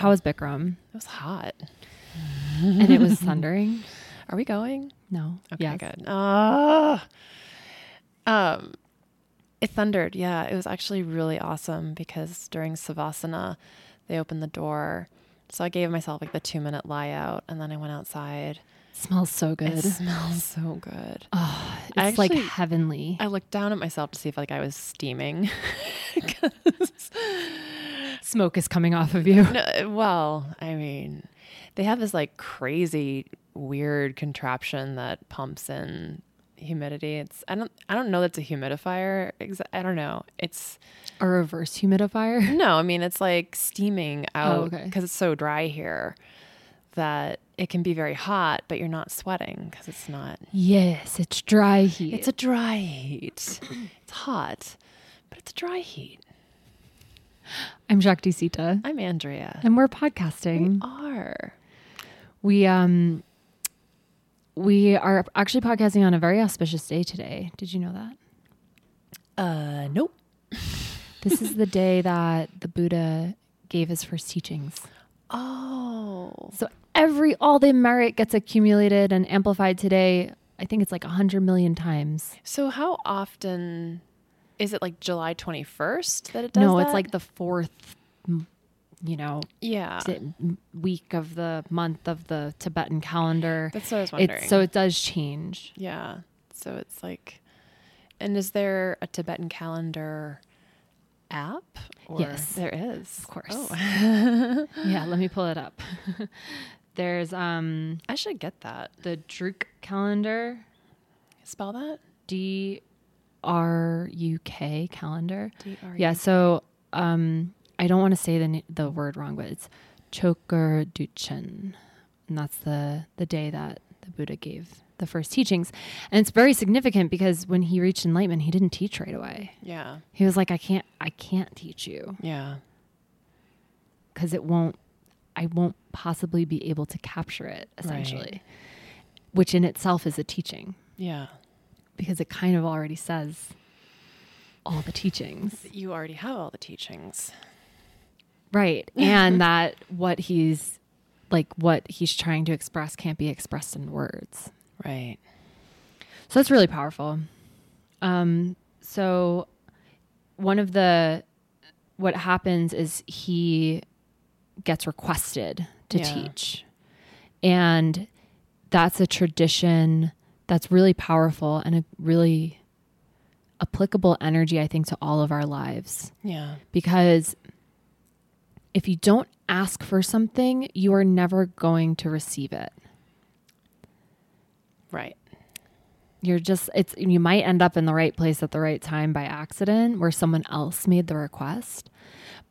how was Bikram? It was hot. And it was thundering. Are we going? No. Okay, Yes. good. Ah. um, it thundered. Yeah, it was actually really awesome because during savasana, they opened the door. So I gave myself like the two minute lie out, and then I went outside. smells so good. It smells so good. Oh, it's I like heavenly. I looked down at myself to see if like I was steaming. Smoke is coming off of you. no, uh, well, I mean, they have this like crazy, weird contraption that pumps in humidity. It's I don't I don't know that's a humidifier. I don't know. It's A reverse humidifier. no, I mean it's like steaming oh, out okay. because it's so dry here that it can be very hot, but you're not sweating because it's not. Yes, it's dry heat. It's a dry heat. it's hot, but it's a dry heat. I'm Shakti Sita, I'm Andrea. and we're podcasting. We are. We um we are actually podcasting on a very auspicious day today. Did you know that? Uh, nope. This is the day that the Buddha gave his first teachings. Oh. So every all the merit gets accumulated and amplified today. I think it's like a hundred million times. So how often is it like July 21st that it does no, it's like the fourth, you know, yeah. week of the month of the Tibetan calendar. That's what I was wondering. It's so it does change. yeah. So it's like and is there a Tibetan calendar app? Or Yes. There is. Of course. Oh. Yeah, let me pull it up. There's um I should get that. the Druk calendar, Spell that? D R U K calendar. D-R-U. Yeah, so um I don't want to say the the word wrong, but it's Chokur Duchen. And that's the the day that the Buddha gave the first teachings. And it's very significant because when he reached enlightenment, he didn't teach right away. Yeah. He was like I can't I can't teach you Yeah. cuz it won't I won't possibly be able to capture it essentially. Which in itself is a teaching Yeah. Because it kind of already says all the teachings. You already have all the teachings. Right. And that what he's like what he's trying to express can't be expressed in words. Right. So that's really powerful. Um so one of the what happens is he gets requested to Yeah. teach. And that's a tradition that's really powerful and a really applicable energy I think to all of our lives. Yeah. because if you don't ask for something, you are never going to receive it. Right. You're just it's you might end up in the right place at the right time by accident where someone else made the request.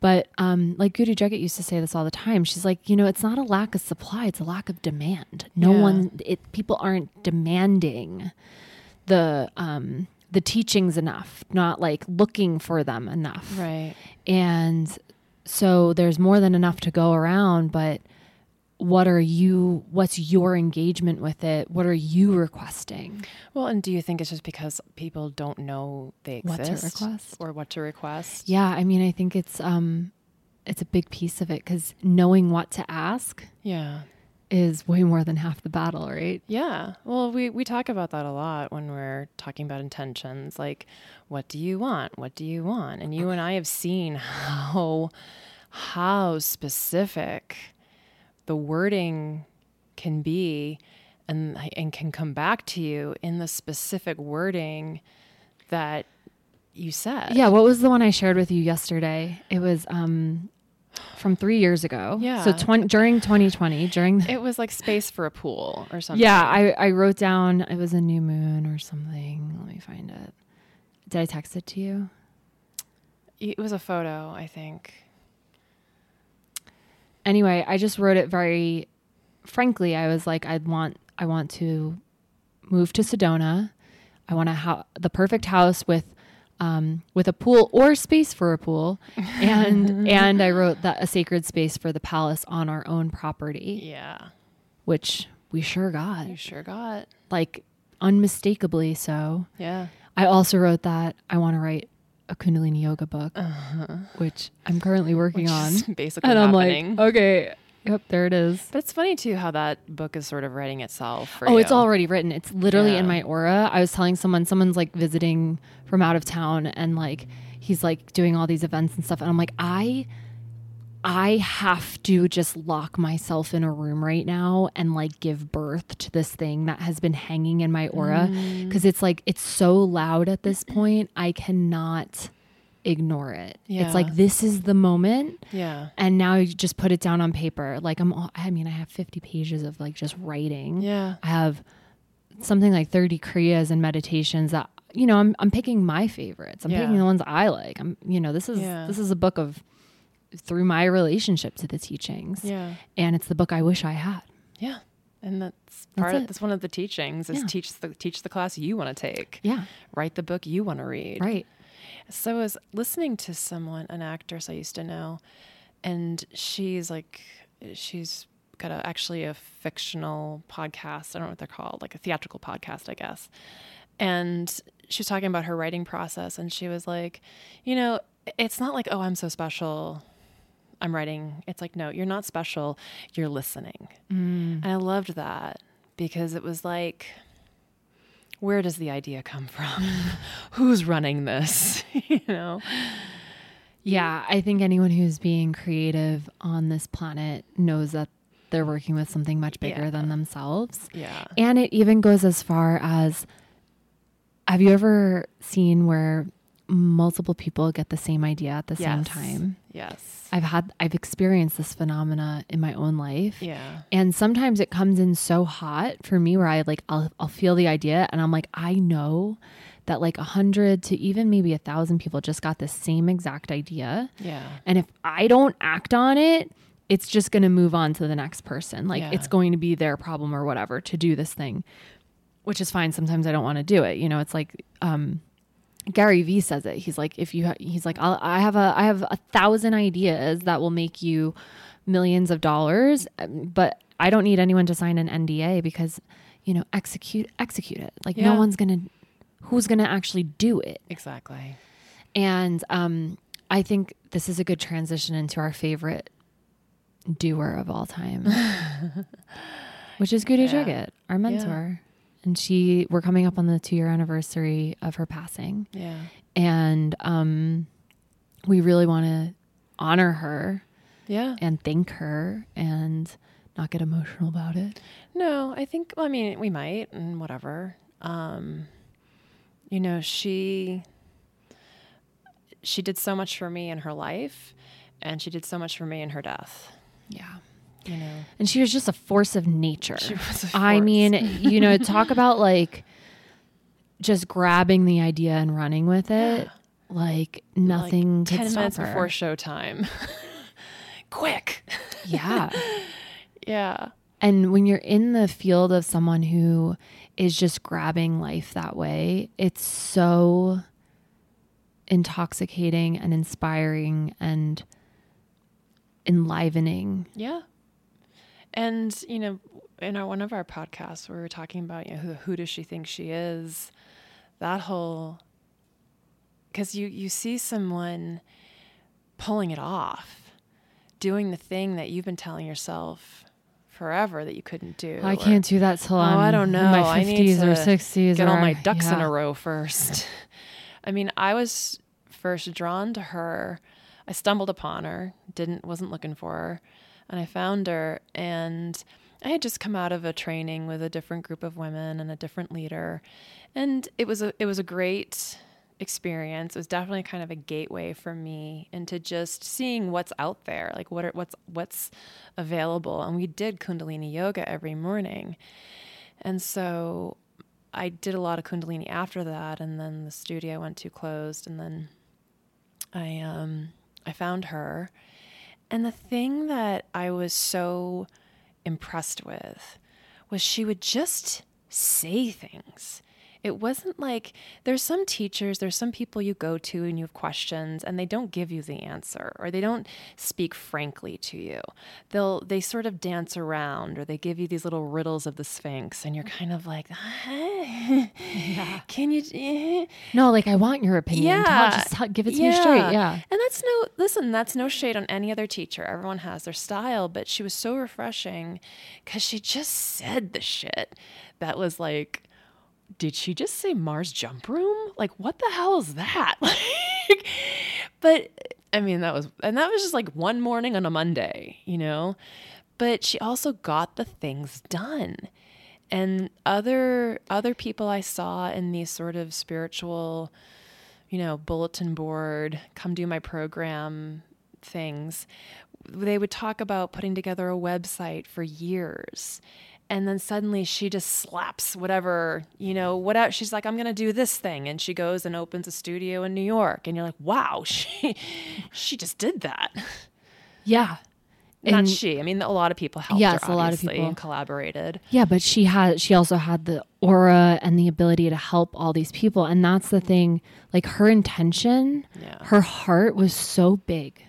But um like Guru Jagat used to say this all the time. She's like, you know, it's not a lack of supply, it's a lack of demand. No Yeah. one it people aren't demanding the um the teachings enough, not like looking for them enough. Right. And so there's more than enough to go around, but what are you what's your engagement with it? What are you requesting? Well, and do you think it's just because people don't know they What to exist request? or what to request? Yeah, I mean I think it's um it's a big piece of it cuz knowing what to ask Yeah. is way more than half the battle, right? Yeah. Well, we, we talk about that a lot when we're talking about intentions. Like, what do you want? What do you want? And you and I have seen how how specific the wording can be and and can come back to you in the specific wording that you said. Yeah, what was the one I shared with you yesterday? It was um from 3 years ago. Yeah. So 20 during 2020, during the, It was like space for a pool or something. Yeah, I, I wrote down it was a new moon or something. Let me find it. Did I text it to you? It was a photo, I think. Anyway, I just wrote it very frankly. I was like, I'd want I want to move to Sedona. I want a ho- the perfect house with um, with a pool or space for a pool, and and I wrote that a sacred space for the palace on our own property, Yeah. which we sure got, You sure got. like unmistakably so. Yeah. I also wrote that I want to write a Kundalini yoga book, which I'm currently working Uh-huh. Which on. basically And I'm happening. like, okay, yep, there it is. but it's funny too how that book is sort of writing itself. For Oh, it's already written. It's literally in my aura. I was telling someone, someone's like visiting from out of town and like he's like doing all these events and stuff. And I'm like, I I have to just lock myself in a room right now and like give birth to this thing that has been hanging in my aura. Mm. Cause it's like it's so loud at this point. I cannot ignore it. Yeah. It's like this is the moment Yeah. and now you just put it down on paper like i'm all, i mean i have 50 pages of like just writing Yeah. i have something like 30 kriyas and meditations that you know i'm, I'm picking my favorites i'm Yeah. picking the ones i like i'm you know this is Yeah. this is a book of through my relationship to the teachings Yeah. and it's the book i wish i had Yeah. And that's part of it. that's one of the teachings is Yeah. teach the teach the class you want to take. yeah Write the book you want to read. right So I was listening to someone, an actress I used to know, and she's like, she's got a, actually a fictional podcast. I don't know what they're called, like a theatrical podcast, I guess. And she was talking about her writing process, and she was like, you know, it's not like, oh, I'm so special. I'm writing. It's like, no, you're not special. You're listening. Mm. And I loved that because it was like, where does the idea come from? Who's running this? you know? yeah i think anyone who's being creative on this planet knows that they're working with something much bigger Yeah. than themselves Yeah. And it even goes as far as have you ever seen where multiple people get the same idea at the same time? Yes. I've had I've experienced this phenomena in my own life. Yeah. And sometimes it comes in so hot for me where I like I'll I'll feel the idea and I'm like, I know that like a hundred to even maybe a thousand people just got the same exact idea. Yeah. And if I don't act on it, it's just going to move on to the next person. Like Yeah. it's going to be their problem or whatever to do this thing, which is fine. Sometimes I don't want to do it. You know, it's like um, Gary Vee says it. He's like, if you, ha- he's like, I'll, I have a, I have a thousand ideas that will make you millions of dollars, um, but I don't need anyone to sign an NDA because, you know, execute, execute it. Like no one's gonna, who's gonna actually do it. Exactly. And um, I think this is a good transition into our favorite doer of all time, which is Guru Yeah. Jagat, our mentor. And she, we're coming up on the two year anniversary of her passing. Yeah. And um, we really want to honor her Yeah. and thank her and not get emotional about it. No, I think, well, I mean, we might and whatever. Um, you know, she, she did so much for me in her life and she did so much for me in her death, Yeah. You know. And she was just a force of nature. She was a I force. mean, you know, talk about like just grabbing the idea and running with it. Like nothing like could 10 stop minutes her. before showtime. Quick. Yeah. Yeah. and when you're in the field of someone who is just grabbing life that way, it's so intoxicating and inspiring and enlivening. Yeah. And, you know, in our, one of our podcasts, we were talking about, you know, who, who does she think she is? That whole, because you, you see someone pulling it off, doing the thing that you've been telling yourself forever that you couldn't do. I or, can't do that till Oh, I'm I don't in know. my 50s or 60s. Get all my ducks in a row first. I mean, I was first drawn to her. I stumbled upon her, didn't wasn't looking for her, and I found her and I had just come out of a training with a different group of women and a different leader. And it was a it was a great experience. It was definitely kind of a gateway for me into just seeing what's out there, like what are, what's what's available. And we did Kundalini yoga every morning. And so I did a lot of Kundalini after that, and then the studio went to closed, and then I um I found her, and the thing that I was so impressed with was she would just say things. It wasn't like there's some teachers, there's some people you go to and you have questions and they don't give you the answer or they don't speak frankly to you. They'll they sort of dance around or they give you these little riddles of the Sphinx and you're kind of like, yeah. can you eh? No, like I want your opinion. Tell- Yeah. just tell- give it to me straight. Yeah. And that's no, listen, that's no shade on any other teacher. Everyone has their style, but she was so refreshing because she just said the shit that was like, did she just say Mars jump room? Like, what the hell is that? Like, but I mean, that was, and that was just like one morning on a Monday, you know? But she also got the things done and other other people I saw in these sort of spiritual, you know, bulletin board, come do my program things, they would talk about putting together a website for years. And then suddenly she just slaps whatever, you know, whatever. She's like, I'm going to do this thing. And she goes and opens a studio in New York. And you're like, wow, she, she just did that. Yeah. Not And- she. I mean, a lot of people helped Yes, her, a lot of people. and collaborated. Yeah, but she had she also had the aura and the ability to help all these people and that's the thing like her intention, Yeah. her heart was so big.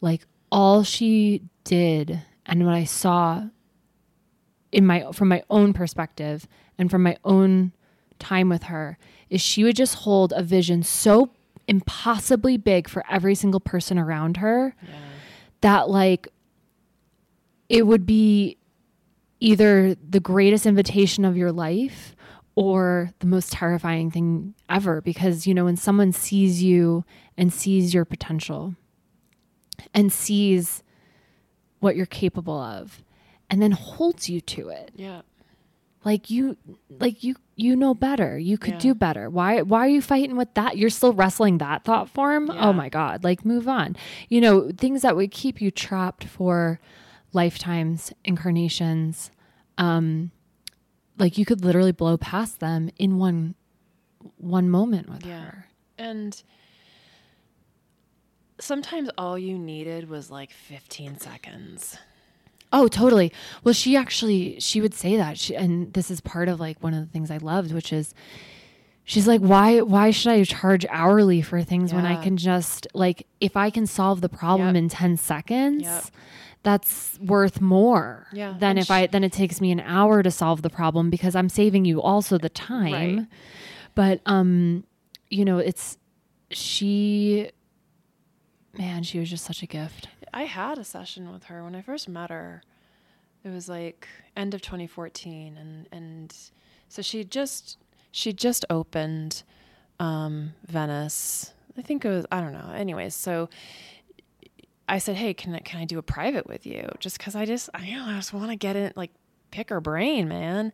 Like all she did and what I saw in my from my own perspective and from my own time with her is she would just hold a vision so impossibly big for every single person around her that like it would be either the greatest invitation of your life or the most terrifying thing ever because you know when someone sees you and sees your potential and sees what you're capable of and then holds you to it Yeah. like you like you you know better you could Yeah. do better why why are you fighting with that you're still wrestling that thought form Yeah. oh my god like move on you know things that would keep you trapped for lifetimes incarnations um like you could literally blow past them in one one moment with Yeah. her And sometimes all you needed was like 15 seconds. Oh, totally. Well, she actually she would say that, she, and this is part of like one of the things I loved, which is she's like, why why should I charge hourly for things when I can just like if I can solve the problem Yep. in ten seconds, Yep. that's worth more Yeah, than if I then it takes me an hour to solve the problem because I'm saving you also the time. Right. But um, you know, it's she. Man, she was just such a gift. I had a session with her when I first met her. It was like end of 2014 and and so she just she just opened um Venice. I think it was I don't know. Anyways, so I said, "Hey, can I, can I do a private with you?" Just cuz I just I know I just want to get in like pick her brain, man.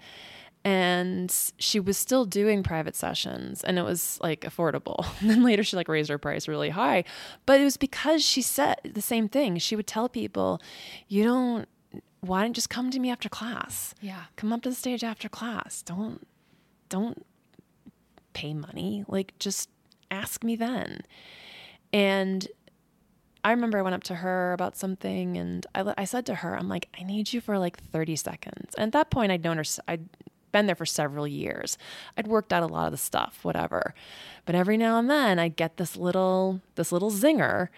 And she was still doing private sessions and it was like affordable. And then later she like raised her price really high. But it was because she said the same thing. She would tell people, "You don't why don't you just come to me after class? Yeah. Come up to the stage after class. Don't don't pay money. Like just ask me then." And I remember I went up to her about something and I, I said to her, I'm like, I need you for like 30 seconds. And at that point, I'd known her, I'd been there for several years. I'd worked out a lot of the stuff, whatever. But every now and then I'd get this little, this little zinger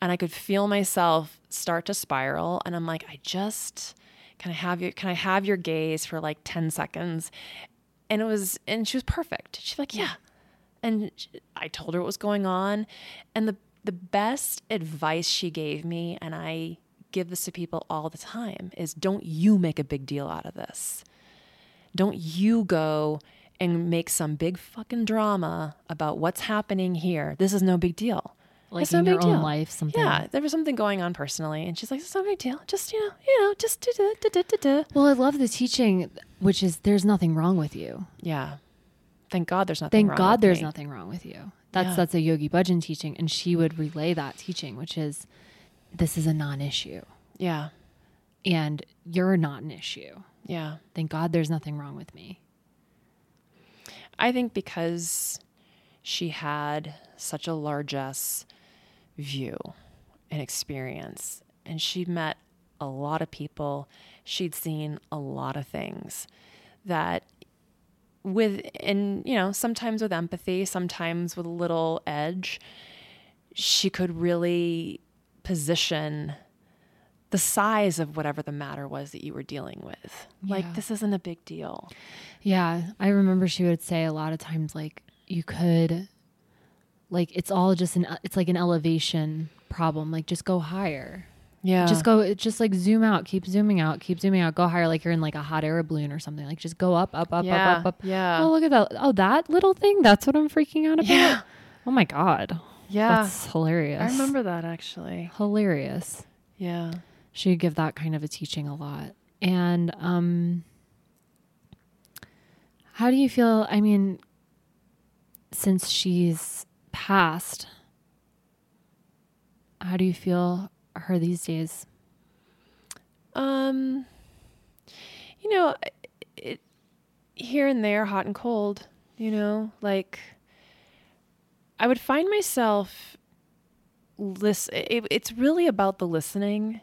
and I could feel myself start to spiral. And I'm like, I just, can I have you, can I have your gaze for like 10 seconds? And it was, and she was perfect. She's like, yeah, and sh- I told her what was going on. And the the best advice she gave me, and I give this to people all the time, is don't you make a big deal out of this. Don't you go and make some big fucking drama about what's happening here. This is no big deal. Like It's no your big own deal. life, something. Yeah, there was something going on personally, and she's like, "It's no big deal. Just you know, you know, just do do do do do do." Well, I love the teaching, which is there's nothing wrong with you. Yeah. Thank God there's nothing Thank wrong God with there's me. nothing wrong with you. That's Yeah. that's a Yogi Bhajan teaching, and she would relay that teaching, which is this is a non-issue, Yeah. And you're not an issue. Yeah. Thank God there's nothing wrong with me. I think because she had such a largesse view and experience, and she'd met a lot of people, she'd seen a lot of things that with and you know sometimes with empathy sometimes with a little edge she could really position the size of whatever the matter was that you were dealing with Yeah. like this isn't a big deal Yeah, I remember she would say a lot of times like you could like it's all just an it's like an elevation problem. Like just go higher. yeah Just go it's just like zoom out, keep zooming out, keep zooming out, go higher like you're in like a hot air balloon or something. Like just go up, up, up, yeah up, up, up. yeah Oh, look at that. Oh, that little thing? That's what I'm freaking out about. yeah Oh my god. yeah That's hilarious. i remember that actually hilarious. yeah she would give that kind of a teaching a lot. And um how do you feel? I mean, since she's passed, how do you feel her these days? Um, you know, it, here and there, hot and cold. You know, like I would find myself listen. It, it's really about the listening,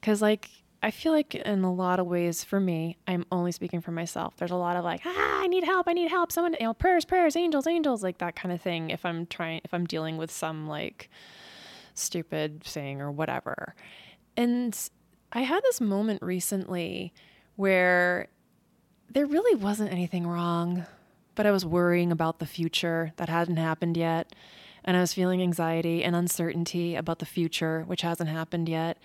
because like I feel like in a lot of ways, for me, I'm only speaking for myself. There's a lot of like, ah, I need help. I need help. Someone, you know, prayers, prayers, angels, angels, like that kind of thing. If I'm trying, if I'm dealing with some like stupid thing or whatever, and I had this moment recently where there really wasn't anything wrong, but I was worrying about the future that hadn't happened yet. And I was feeling anxiety and uncertainty about the future, which hasn't happened yet.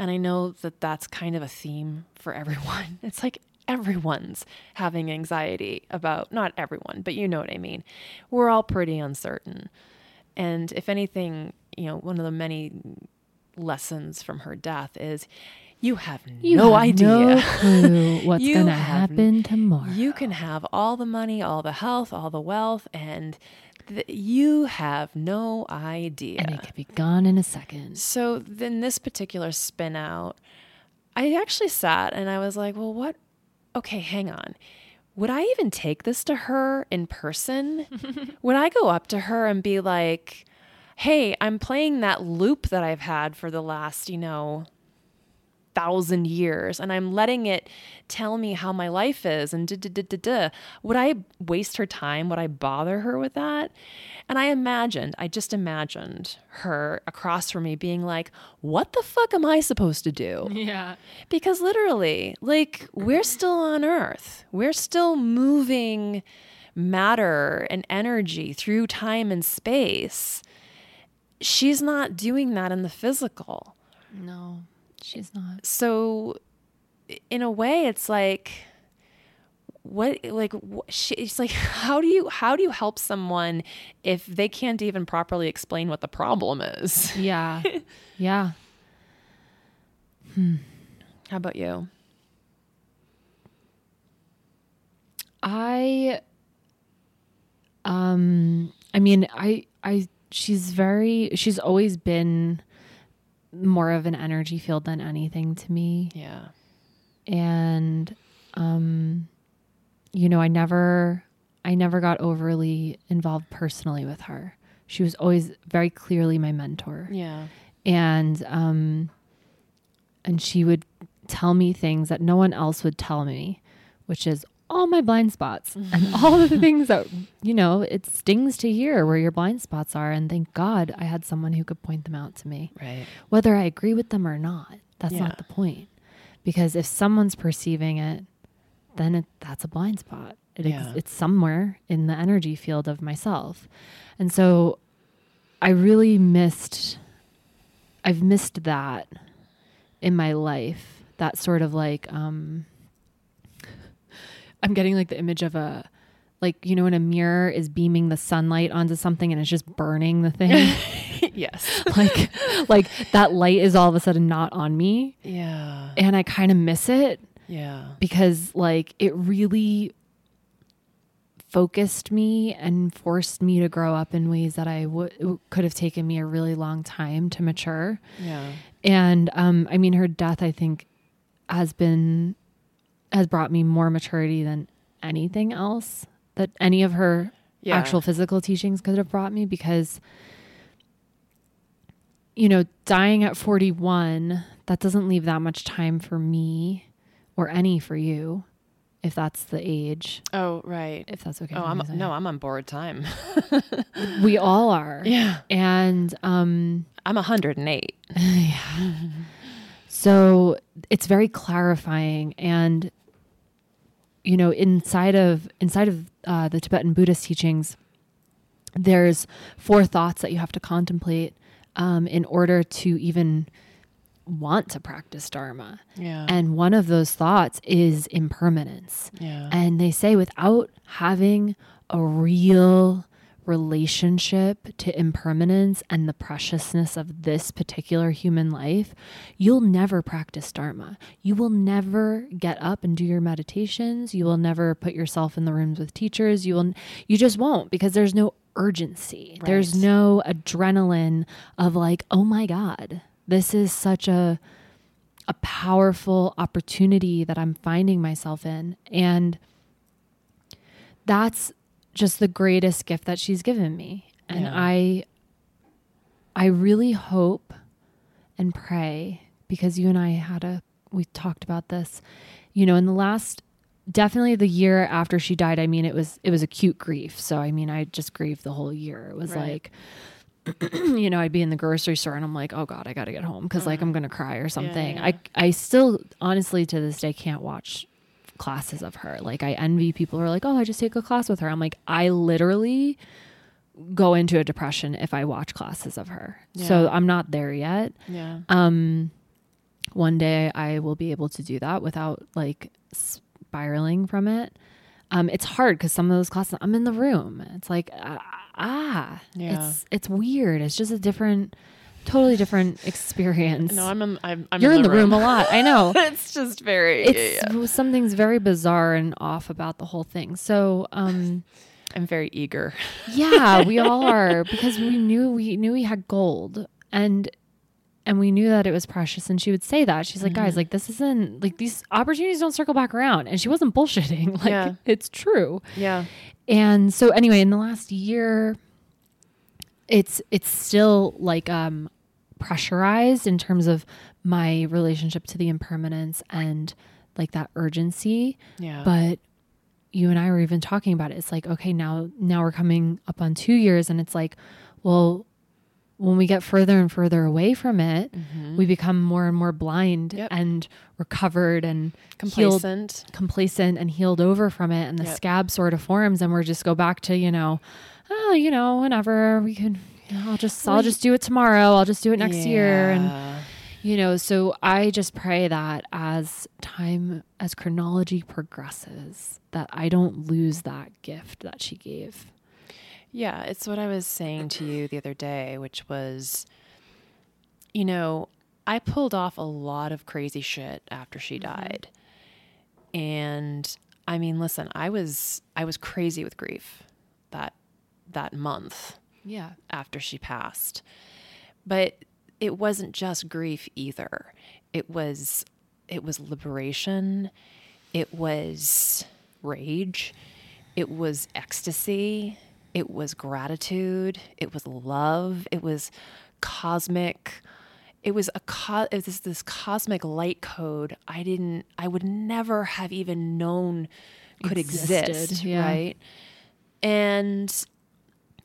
And I know that that's kind of a theme for everyone. It's like everyone's having anxiety about, not everyone, but you know what I mean. We're all pretty uncertain. And if anything, you know, one of the many lessons from her death is you have You no have idea. no clue what's going to happen tomorrow. You can have all the money, all the health, all the wealth, and th- you have no idea. and it could be gone in a second. So then this particular spin out, I actually sat and I was like, well, what? Okay, hang on. Would I even take this to her in person? Would I go up to her and be like, hey, I'm playing that loop that I've had for the last, you know, thousand years and I'm letting it tell me how my life is and da da da da da. Would I waste her time? Would I bother her with that? And I imagined, I just imagined her across from me being like, what the fuck am I supposed to do? Yeah. Because literally, like, we're still on Earth. We're still moving matter and energy through time and space. She's not doing that in the physical. No, she's not. So, in a way, it's like, what like she, it's like how do you how do you help someone if they can't even properly explain what the problem is Yeah. yeah. how about you I um I mean I I she's very she's always been more of an energy field than anything to me. Yeah. And um you know I never I never got overly involved personally with her. She was always very clearly my mentor. Yeah. And um and she would tell me things that no one else would tell me which is all my blind spots and all of the things that you know it stings to hear where your blind spots are. And thank god i had someone who could point them out to me. Right. Whether i agree with them or not that's Yeah. not the point. Because if someone's perceiving it then it, that's a blind spot. It ex- it's somewhere in the energy field of myself. And so i really missed i've missed that in my life. That sort of like um i'm getting like the image of a like you know when a mirror is beaming the sunlight onto something and it's just burning the thing? Yes. Like like that light is all of a sudden not on me. Yeah. And i kind of miss it yeah. because like it really focused me and forced me to grow up in ways that I would could have taken me a really long time to mature. yeah. And um I mean her death I think has been has brought me more maturity than anything else that any of her yeah actual physical teachings could have brought me because you know dying at 41 that doesn't leave that much time for me or any for you if that's the age. Oh, right. If that's okay. Oh, I'm no, I'm on board time. We all are. yeah. And um I'm 108. yeah. So it's very clarifying and you know inside of inside of uh, the Tibetan Buddhist teachings there's four thoughts that you have to contemplate um, in order to even want to practice dharma Yeah. and one of those thoughts is impermanence yeah. and they say without having a real relationship to impermanence and the preciousness of this particular human life, you'll never practice Dharma. You will never get up and do your meditations. You will never put yourself in the rooms with teachers. You will you just won't because there's no urgency. There's no adrenaline of like, "Oh my god, this is such a a powerful opportunity that I'm finding myself in. And that's just the greatest gift that she's given me. And Yeah. I I really hope and pray because you and I had a we talked about this. You know, in the last definitely the year after she died, I mean it was it was acute grief. So I mean I just grieved the whole year. It was Right. like you know, I'd be in the grocery store and I'm like, oh God, I got to get home because like uh-huh. I'm going to cry or something. yeah. I, I still honestly to this day can't watch classes of her. Like I envy people who are like, oh, I just take a class with her. I'm like, I literally go into a depression if I watch classes of her. So I'm not there yet. yeah. Um, one day I will be able to do that without like spiraling from it. Um, it's hard because some of those classes I'm in the room. It's like ah, ah Yeah. it's it's weird. It's just a different, totally different experience. No, I'm in, I'm, I'm You're in the room. a lot. I know. it's just very. It's yeah, yeah. something's very bizarre and off about the whole thing. So, um, I'm very eager. yeah, we all are because we knew we knew we had gold and and we knew that it was precious and she would say that. She's like, Mm-hmm. "Guys, like this isn't like these opportunities don't circle back around." And she wasn't bullshitting. Like Yeah. it's true. Yeah. And so anyway, in the last year it's it's still like um pressurized in terms of my relationship to the impermanence and like that urgency Yeah. but you and I were even talking about it. It's like, okay, now now we're coming up on 2 years and it's like, well, when we get further and further away from it, we become more and more blind Mm-hmm. Yep. and recovered and healed complacent. complacent and healed over from it and the Yep. scab sort of forms and we're just go back to, you know, oh, you know, whenever we can you know, I'll just I'll just do it tomorrow. I'll just do it next year and you know, so I just pray that as time, as chronology progresses, that I don't lose that gift that she gave. Yeah, it's what I was saying to you the other day, which was, you know, I pulled off a lot of crazy shit after she mm-hmm. died. And I mean, listen, I was I was crazy with grief that that month Yeah. after she passed. But it wasn't just grief either. It was it was liberation. It was rage. It was ecstasy. It was gratitude. It was love. It was cosmic. It was a co- it was this cosmic light code I didn't I would never have even known could Existed, exist, yeah. right? And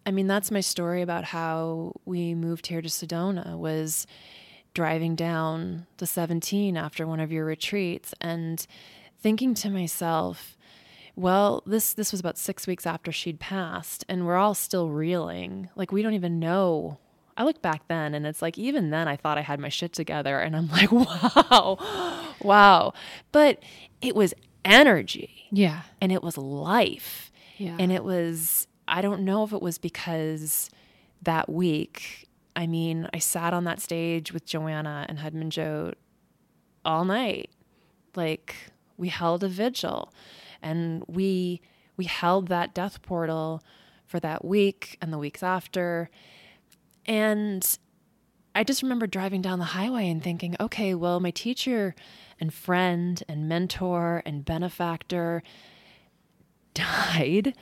I mean, that's my story about how we moved here to Sedona was driving down the 17 after one of your retreats and thinking to myself, well, this this was about 6 weeks after she'd passed and we're all still reeling. Like we don't even know. I look back then and it's like even then I thought I had my shit together and I'm like, wow. Wow. But it was energy Yeah. and it was life. Yeah. And it was, I don't know if it was because that week, I mean, I sat on that stage with Joanna and Hedman Joe all night. Like we held a vigil and we we held that death portal for that week and the weeks after. And I just remember driving down the highway and thinking, okay, well, my teacher and friend and mentor and benefactor died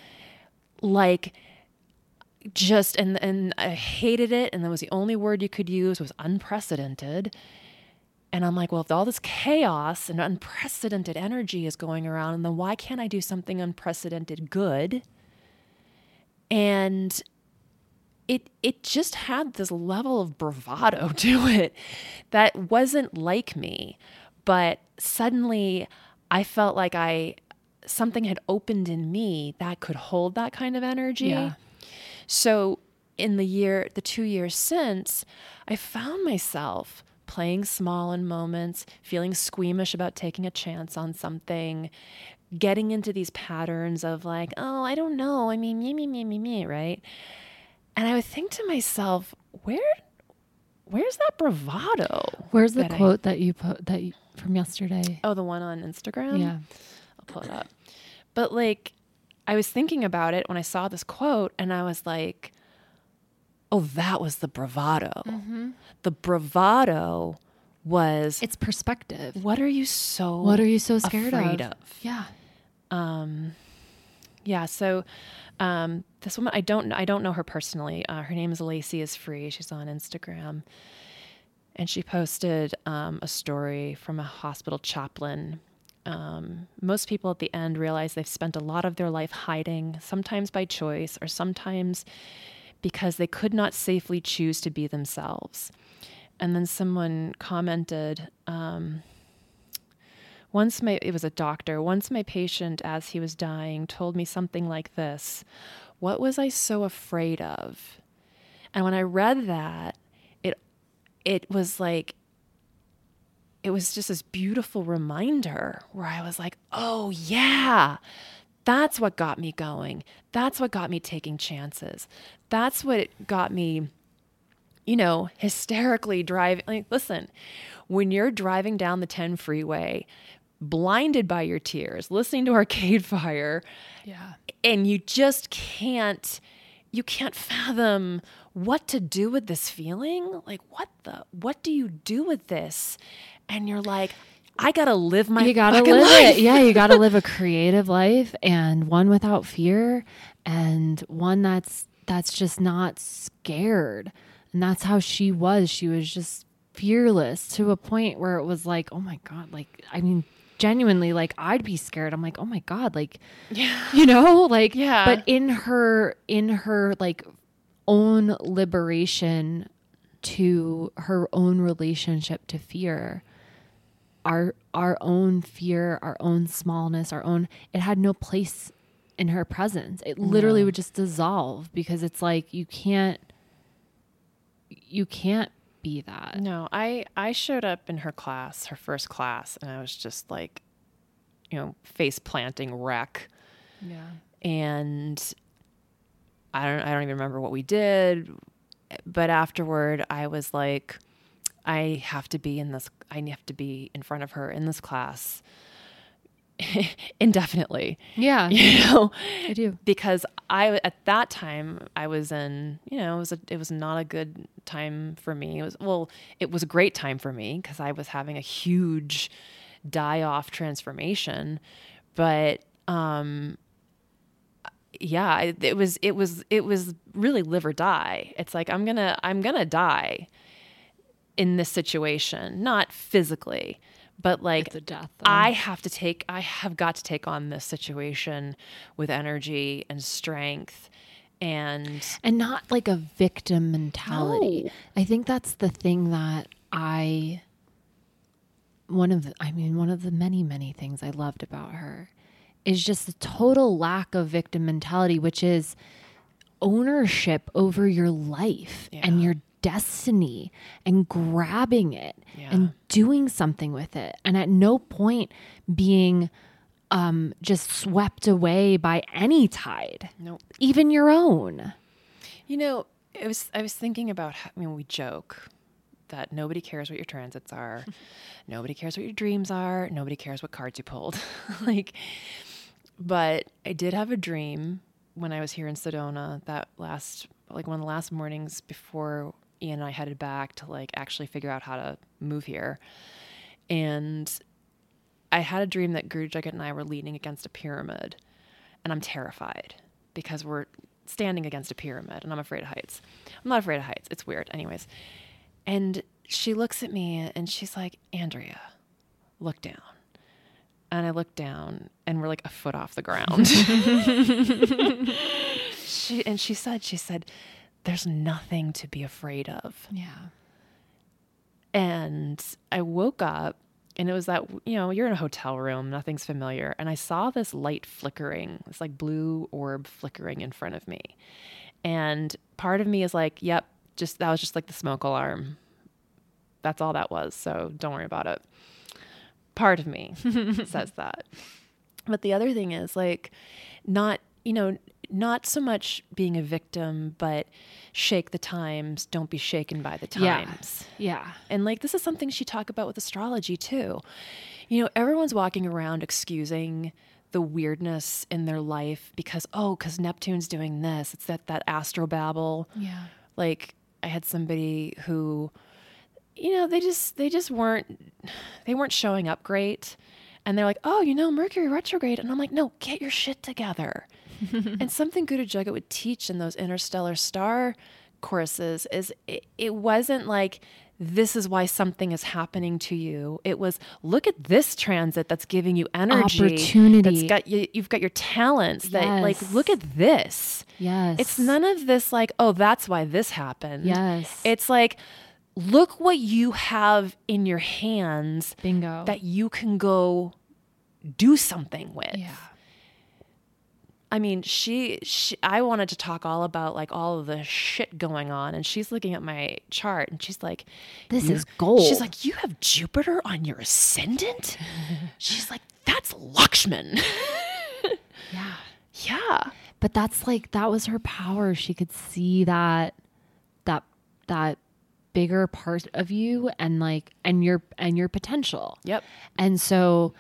like just and and I hated it and that was the only word you could use was unprecedented And I'm like, well, if all this chaos and unprecedented energy is going around, then why can't I do something unprecedented good? And it it just had this level of bravado to it that wasn't like me. But suddenly I felt like I something had opened in me that could hold that kind of energy. Yeah. So in the year, the two years since, I found myself playing small in moments, feeling squeamish about taking a chance on something, getting into these patterns of like, oh, I don't know. I mean, me, me, me, me, me, right? And I would think to myself, where, where's that bravado? Where's the that I- quote that you put that you, from yesterday? oh, the one on Instagram. yeah. I'll pull it up. But like, I was thinking about it when I saw this quote, and I was like, oh, that was the bravado. The bravado was, It's perspective. what are you so What are you so scared afraid of? of? Yeah. Yeah. So, um, this woman, I don't, I don't know her personally. Uh, her name is Lacey is free. She's on Instagram, and she posted um, a story from a hospital chaplain. Um, most people at the end realize they've spent a lot of their life hiding, sometimes by choice, or sometimes because they could not safely choose to be themselves. And then someone commented, um, once my it was a doctor once my patient as he was dying told me something like this what was i so afraid of and when i read that it it was like it was just this beautiful reminder where i was like oh yeah that's what got me going that's what got me taking chances that's what got me you know, hysterically driving. Like, listen, when you're driving down the 10 freeway, blinded by your tears, listening to Arcade Fire, Yeah. and you just can't, you can't fathom what to do with this feeling. Like, what the, what do you do with this? And you're like, I gotta live my you gotta live life. it. Yeah, you gotta live a creative life and one without fear and one that's that's just not scared. And that's how she was. She was just fearless to a point where it was like, oh my God, like I mean genuinely like I'd be scared. I'm like, oh my God, like Yeah. you know, like Yeah. But in her in her like own liberation to her own relationship to fear our our own fear, our own smallness, our own it had no place in her presence. It literally would just dissolve because it's like you can't you can't be that. No, I I showed up in her class, her first class, and I was just like, you know, face planting wreck. Yeah. and I don't I don't even remember what we did, but afterward I was like I have to be in this I have to be in front of her in this class indefinitely. Yeah. You know, I do. because I at that time I was in, you know, it was a, it was not a good time for me. It was well, it was a great time for me because I was having a huge die off transformation, but um yeah, it, it was it was it was really live or die. It's like I'm to I'm going to die in this situation, not physically, but like It's a death. though. I have to take, I have got to take on this situation with energy and strength. And and not like a victim mentality. No. I think that's the thing that I one of the, I mean one of the many many things I loved about her is just the total lack of victim mentality which is ownership over your life and your destiny and grabbing it Yeah. and doing something with it and at no point being um, just swept away by any tide nope. even your own You know, it was, I was thinking about, how, I mean, we joke that nobody cares what your transits are. nobody cares what your dreams are. Nobody cares what cards you pulled. like, but I did have a dream when I was here in Sedona that last, like one of the last mornings before Ian and I headed back to like actually figure out how to move here. And I had a dream that Guru Jagat and I were leaning against a pyramid, and I'm terrified because we're standing against a pyramid, and I'm afraid of heights. I'm not afraid of heights. It's weird, anyways. And she looks at me and she's like, Andrea, look down. And I look down and we're like a foot off the ground. she and she said, she said, There's nothing to be afraid of. Yeah. And I woke up and it was that, you know, you're in a hotel room, nothing's familiar. And I saw this light flickering, this like blue orb flickering in front of me. And part of me is like, yep, just that was just like the smoke alarm. That's all that was. So don't worry about it. Part of me says that. But the other thing is like not, you know, not so much being a victim, but shake the times, don't be shaken by the Yeah. times. Yeah. And like this is something she talked about with astrology too. You know, everyone's walking around excusing the weirdness in their life because oh, cuz Neptune's doing this. It's that that astrobabble. Yeah. Like I had somebody who you know, they just they just weren't they weren't showing up great. And they're like, "Oh, you know, Mercury retrograde." And I'm like, "No, get your shit together." and something Guru Jagat would teach in those interstellar star courses is it, it wasn't like this is why something is happening to you. It was look at this transit that's giving you energy, Opportunity. That's got you. You've got your talents. That like look at this. Yes. It's none of this like oh that's why this happened. Yes. It's like look what you have in your hands bingo. that you can go do something with. yeah. I mean, she, she, I wanted to talk all about like all of the shit going on, and she's looking at my chart, and she's like, This is gold. She's like, "You have Jupiter on your ascendant." she's like, "That's Lakshman." Yeah. yeah, But that's like that was her power. She could see that that that bigger part of you and like and your and your potential. yep, And so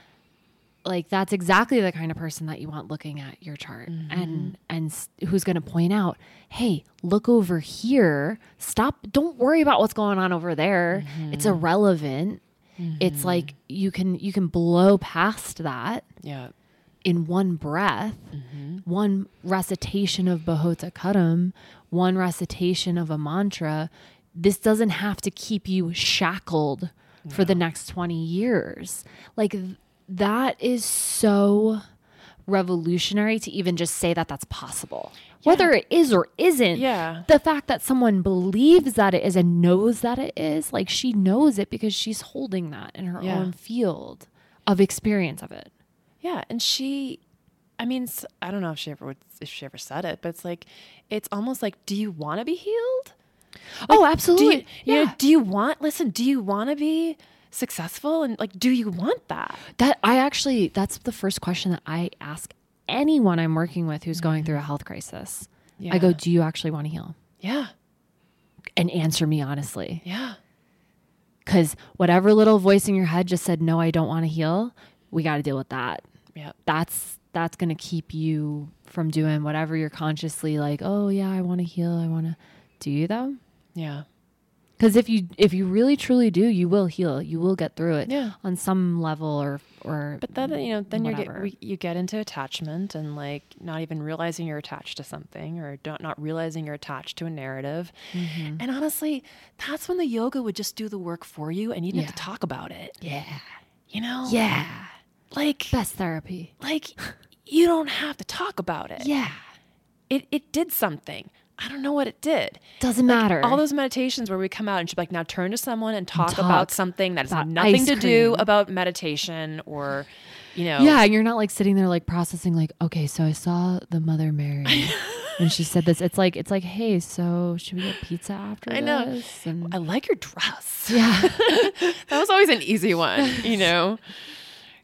like that's exactly the kind of person that you want looking at your chart and mm-hmm. and s- who's going to point out, "Hey, look over here. Stop. Don't worry about what's going on over there. It's mm-hmm. irrelevant." It's mm-hmm. like you can you can blow past that yeah, in one breath, one recitation of Bahota Karam, one recitation of a mantra, this doesn't have to keep you shackled for the next 20 years. Like that is so revolutionary to even just say that that's possible. Whether it is or isn't, Yeah. the fact that someone believes that it is and knows that it is, like she knows it because she's holding that in her Yeah. own field of experience of it. yeah. And she, I mean, I don't know if she ever would, if she ever said it, but it's like, it's almost like, do you want to be healed? oh, do you, absolutely. you yeah. know, do you want listen do you want to be successful and like do you want that that I actually that's the first question that I ask anyone I'm working with who's going mm. through a health crisis. yeah. I go, "Do you actually want to heal?" yeah And answer me honestly. yeah Cuz whatever little voice in your head just said, "No, I don't want to heal." We got to deal with that. yeah That's that's going to keep you from doing whatever you're consciously like, "Oh, yeah, I want to heal. I want to." Do you though? yeah Because if you if you really truly do, you will heal. You will get through it Yeah. on some level or or. but then you know then you get we, you get into attachment and like not even realizing you're attached to something or don't not realizing you're attached to a narrative Mm-hmm. and honestly that's when the yoga would just do the work for you and you didn't have to talk about it yeah, you know yeah, like best therapy. like you don't have to talk about it Yeah, it it did something i don't know what it did doesn't matter. all those meditations where we come out and she'd be like, now turn to someone and talk, talk about something that has nothing to do about meditation or, you know. Yeah, and you're not like sitting there like processing like, okay, so I saw the Mother Mary, and she said this. It's like it's like, hey, so should we get pizza after I know. And I like your dress. yeah, that was always an easy one, you know.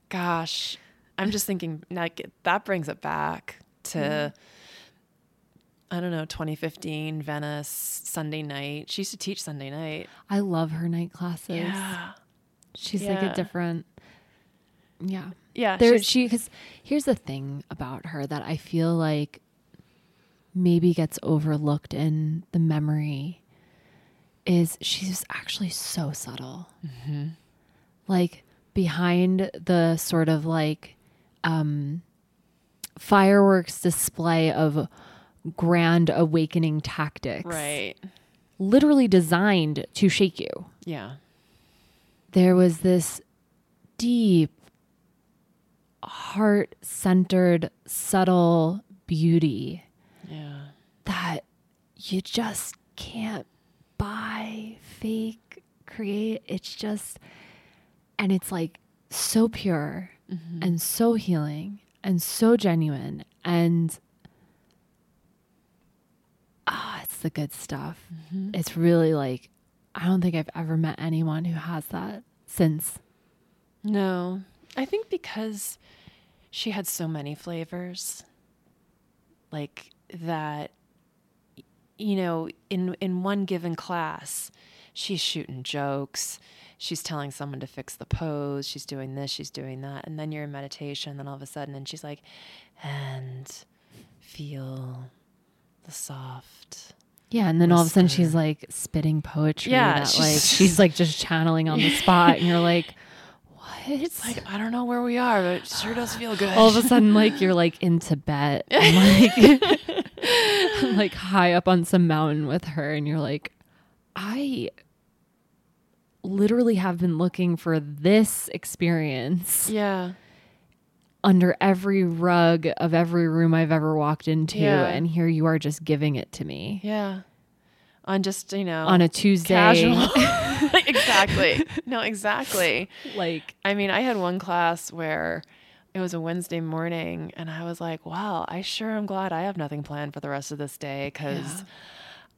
Gosh, I'm just thinking like that brings it back to mm-hmm. I don't know, 2015 Venice Sunday night. She used to teach Sunday night. I love her night classes. Yeah. She's like a different. Yeah, Yeah. there she because here's the thing about her that I feel like maybe gets overlooked in the memory is she's actually so subtle. Like behind the sort of like um fireworks display of grand awakening tactics right. literally designed to shake you. Yeah. There was this deep, heart centered, subtle beauty Yeah. that you just can't buy, fake, create. It's just, and it's like so pure mm-hmm. and so healing and so genuine. And ah, it's the good stuff. It's really like, I don't think I've ever met anyone who has that since. No. I think because she had so many flavors like that you know, in in one given class, she's shooting jokes, she's telling someone to fix the pose, she's doing this, she's doing that, and then you're in meditation, then all of a sudden and she's like and feel the soft Yeah, and then all of a sudden she's like spitting poetry. Yeah, that, she's- like she's like just channeling on the spot, and you're like, what? It's like I don't know where we are, but it sure does feel good. all of a sudden, like you're like in Tibet, and like like high up on some mountain with her, and you're like, I literally have been looking for this experience yeah. Under every rug of every room I've ever walked into, Yeah. and here you are just giving it to me Yeah. On just, you know, on a Tuesday. casual. exactly. No, exactly. like I mean, I had one class where it was a Wednesday morning and I was like, wow, I sure am glad I have nothing planned for the rest of this day because Yeah.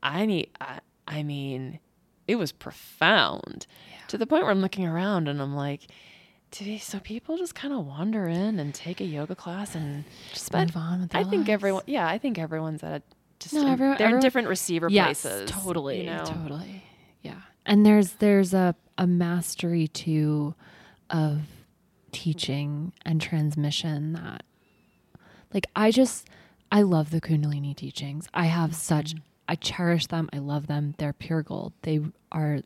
I need, I, I mean, it was profound to the point where I'm looking around and I'm like, so people just kind of wander in and take a yoga class and just move on with I their think lives. everyone, yeah, I think everyone's at a, just, No, in- everyone- they're in everyone- different receiver yes, places. totally, You know? totally, yeah. And there's there's a a mastery too of teaching and transmission that, like, I just I love the Kundalini teachings. I have such mm-hmm. I cherish them. I love them. They're pure gold. They are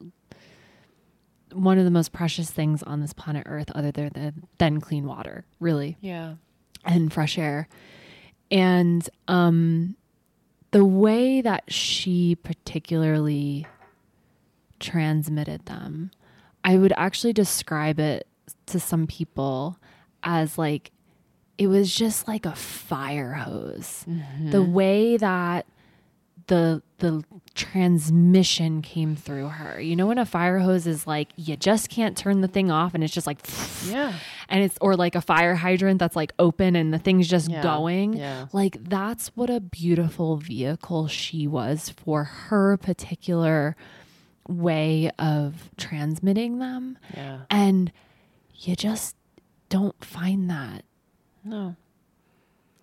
one of the most precious things on this planet Earth, other than than clean water, really Yeah. and fresh air. And um the way that she particularly transmitted them, I would actually describe it to some people as like it was just like a fire hose. The way that the the transmission came through her. You know when a fire hose is like you just can't turn the thing off and it's just like Yeah. and it's or like a fire hydrant that's like open and the thing's just Yeah, going. yeah. Like that's what a beautiful vehicle she was for her particular way of transmitting them. Yeah. And you just don't find that. No.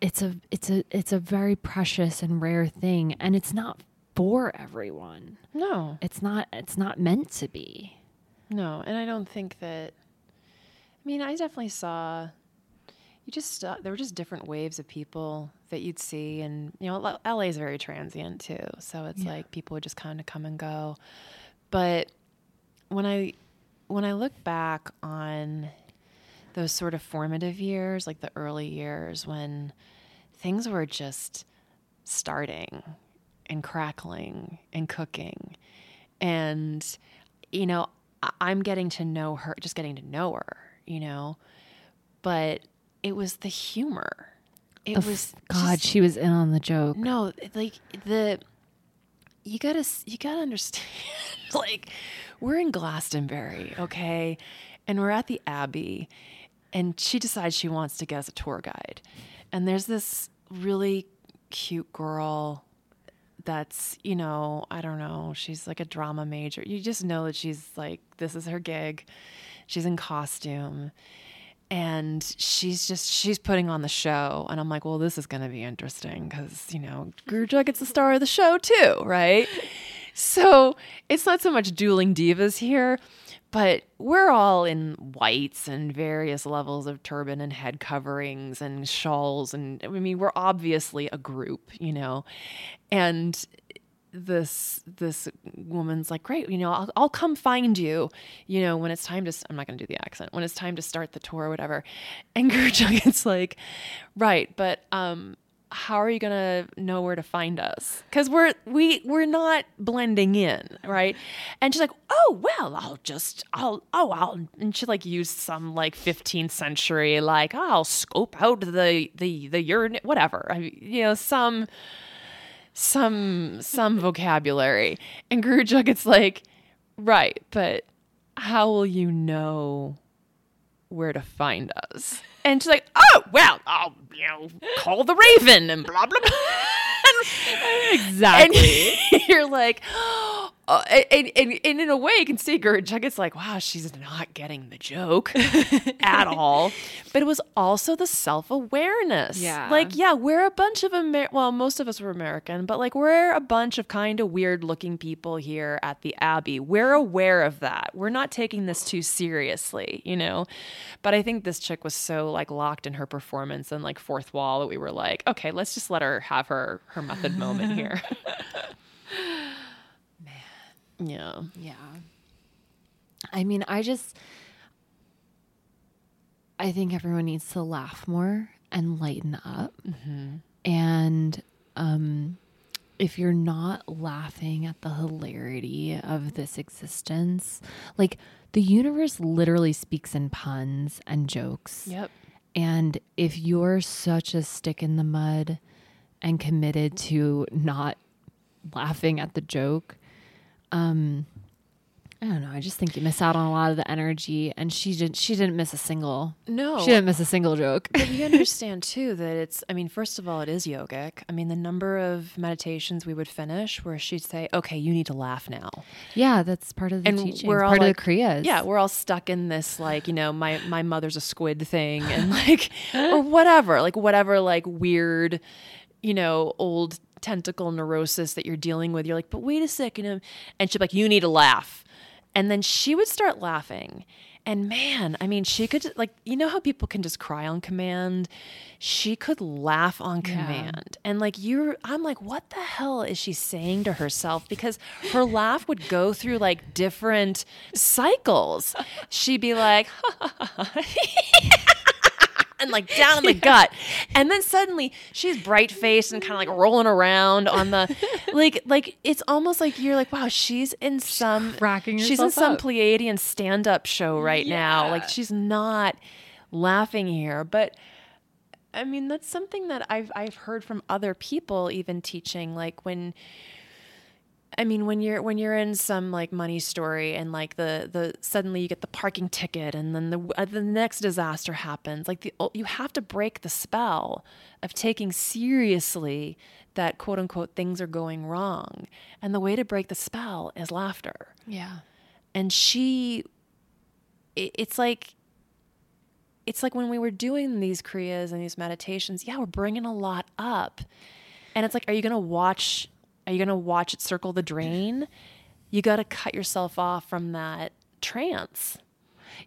It's a it's a it's a very precious and rare thing and it's not for everyone. No. It's not it's not meant to be. No, and I don't think that. I mean, I definitely saw. You just uh, there were just different waves of people that you'd see, and you know, L- LA is very transient too. So it's Yeah. like people would just kind of come and go. But when I when I look back on those sort of formative years, like the early years when things were just starting and crackling and cooking, and you know, I'm getting to know her, just getting to know her, you know, but it was the humor. It The was God, just- she was in on the joke. no, like the you gotta you gotta understand. like we're in Glastonbury, okay, and we're at the Abbey, and she decides she wants to get us a tour guide, and there's this really cute girl that's you know i don't know she's like a drama major. You just know that she's like this is her gig. She's in costume. And she's just she's putting on the show. And i'm like well this is going to be interesting because you know Guru Jagat's the star of the show too right? So it's not so much dueling divas here but we're all in whites and various levels of turban and head coverings and shawls and i mean we're obviously a group you know? And this this woman's like great you know I'll, I'll come find you you know when it's time to i'm not going to do the accent. When it's time to start the tour or whatever. And Guru Jagat is like right but um how are you gonna know where to find us? Because we're we we're not blending in, right? And she's like, oh well, I'll just I'll oh I'll and she like used some like 15th century like oh, I'll scope out the the the urine whatever I you know some some some vocabulary and Guru Jagat's like right, but how will you know where to find us? And she's like, oh, well, I'll, you know, call the raven and blah, blah, blah. Exactly. And you're like, uh, and, and, and in a way, you can see Guru Jagat's like, wow, she's not getting the joke at all. But it was also the self awareness. Yeah. Like, yeah, we're a bunch of Amer- well, most of us were American, but like we're a bunch of kind of weird looking people here at the Abbey. We're aware of that. We're not taking this too seriously, you know. But I think this chick was so like locked in her performance and like fourth wall that we were like, okay, let's just let her have her her method moment here. Yeah. Yeah. I mean, I just I think everyone needs to laugh more and lighten up. And um if you're not laughing at the hilarity of this existence, like the universe literally speaks in puns and jokes. Yep. And if you're such a stick in the mud and committed to not laughing at the joke, um, I don't know. I just think you miss out on a lot of the energy. And she didn't. She didn't miss a single. No. She didn't miss a single joke. But you understand too that it's, I mean, first of all, it is yogic. I mean, the number of meditations we would finish where she'd say, okay, you need to laugh now. yeah, that's part of the And teaching. we're all part like- of the kriyas. Yeah, we're all stuck in this, like, you know, my, my mother's a squid thing and like, or whatever, like, whatever, like, weird, you know, old tentacle neurosis that you're dealing with. You're like, but wait a second. um," And she'd be like, you need to laugh. And then she would start laughing. And man, I mean, she could like you know how people can just cry on command. She could laugh on command, and like you're, I'm like, what the hell is she saying to herself? Because her laugh would go through like different cycles. She'd be like, and like down in the gut. And then suddenly she's bright faced and kind of like rolling around on the like like it's almost like you're like, wow, she's in some cracking she's in some up. Pleiadian stand up show right now. Like she's not laughing here. But I mean, that's something that I've I've heard from other people even teaching, like when I mean, when you're when you're in some like money story and like the the suddenly you get the parking ticket and then the uh, the next disaster happens, like the you have to break the spell of taking seriously that quote unquote things are going wrong, and the way to break the spell is laughter. Yeah. And she, it, it's like. It's like when we were doing these kriyas and these meditations, yeah, we're bringing a lot up. And it's like, are you going to watch? Are you going to watch it circle the drain? You got to cut yourself off from that trance.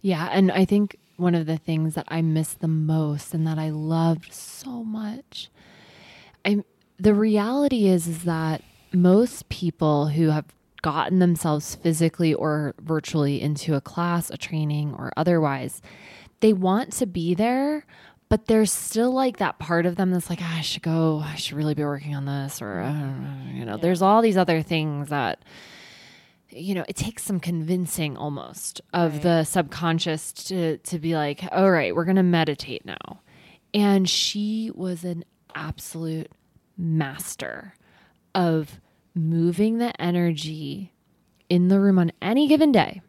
Yeah, and I think one of the things that I miss the most and that I loved so much, I the reality is is that most people who have gotten themselves physically or virtually into a class, a training, or otherwise, they want to be there, but there's still like that part of them that's like, "Ah, I should go, I should really be working on this, or know, you know, there's all these other things that you know, it takes some convincing almost of Right. the subconscious to to be like, all right, we're gonna meditate now. And she was an absolute master of moving the energy in the room on any given day.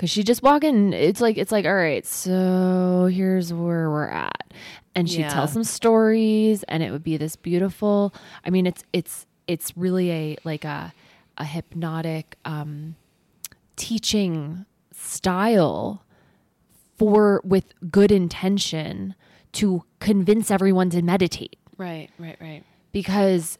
Cause she just walk in, it's like it's like, all right, so here's where we're at. And she'd Yeah. tell some stories and it would be this beautiful I mean it's it's it's really a like a a hypnotic um teaching style for with good intention to convince everyone to meditate Right, right, right. because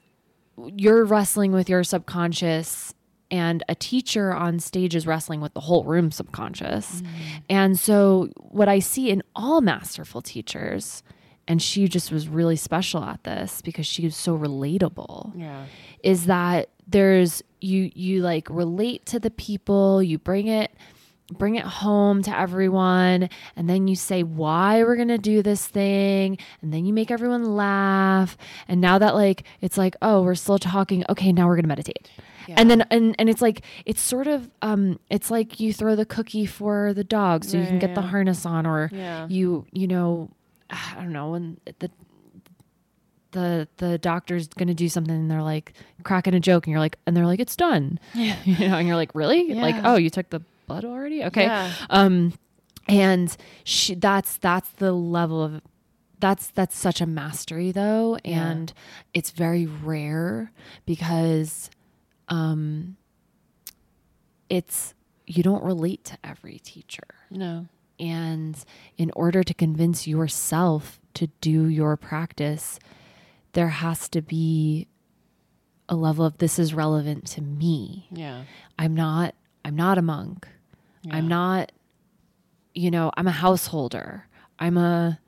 you're wrestling with your subconscious and a teacher on stage is wrestling with the whole room subconscious. Mm. And so what I see in all masterful teachers and she just was really special at this because she was so relatable Yeah. is that there's you you like relate to the people you bring it bring it home to everyone and then you say why we're going to do this thing and then you make everyone laugh and now that like it's like oh we're still talking okay now we're going to meditate and then and, and it's like it's sort of um it's like you throw the cookie for the dog so you can get the harness on or Yeah. you you know i don't know when the the the doctor's gonna do something and they're like cracking a joke and you're like and they're like it's done Yeah. you know and you're like really like oh you took the blood already okay Yeah. um and she that's that's the level of that's that's such a mastery though Yeah. and it's very rare because um it's you don't relate to every teacher No. and in order to convince yourself to do your practice, there has to be a level of this is relevant to me. Yeah. I'm not I'm not a monk. I'm not you know, I'm a householder. I'm a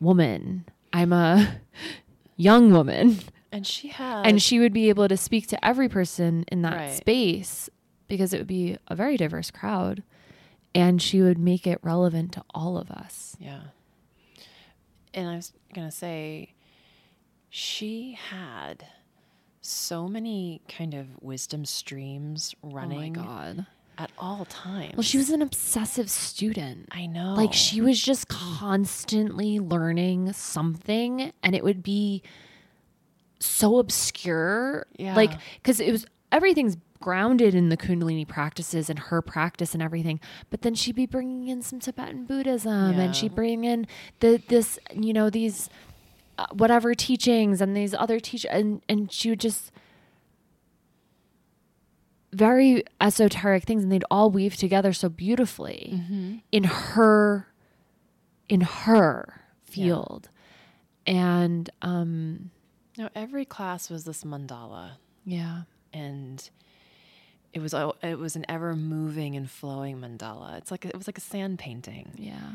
woman. I'm a young woman. And she had And she would be able to speak to every person in that Right. space because it would be a very diverse crowd. And she would make it relevant to all of us. Yeah. And I was going to say, she had so many kind of wisdom streams running Oh my God. at all times. Well, she was an obsessive student. I know. Like she was just constantly learning something and it would be so obscure. Yeah. Like, because it was everything's grounded in the Kundalini practices and her practice and everything. But then she'd be bringing in some Tibetan Buddhism Yeah. and she'd bring in the, this, you know, these uh, whatever teachings and these other teach and, and she would just, very esoteric things and they'd all weave together so beautifully Mm-hmm. in her in her field and um No, every class was this mandala, yeah. And it was it was an ever moving and flowing mandala. It's like it was like a sand painting. yeah.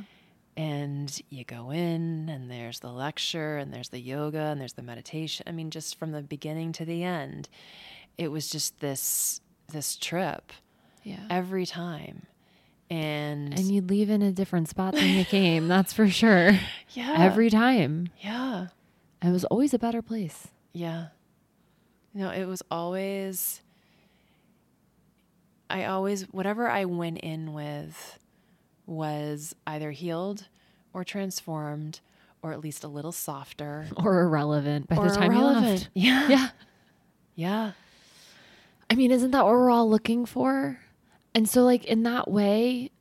And you go in and there's the lecture and there's the yoga and there's the meditation. I mean just from the beginning to the end it was just this this trip yeah. every time. And, and you'd leave in a different spot than you came that's for sure. Yeah. Every time. Yeah it was always a better place. Yeah. No it was always i always whatever i went in with was either healed or transformed or at least a little softer. Or irrelevant by or the time you irrelevant. left yeah. Yeah. Yeah. I mean isn't that what we're all looking for? And so like in that way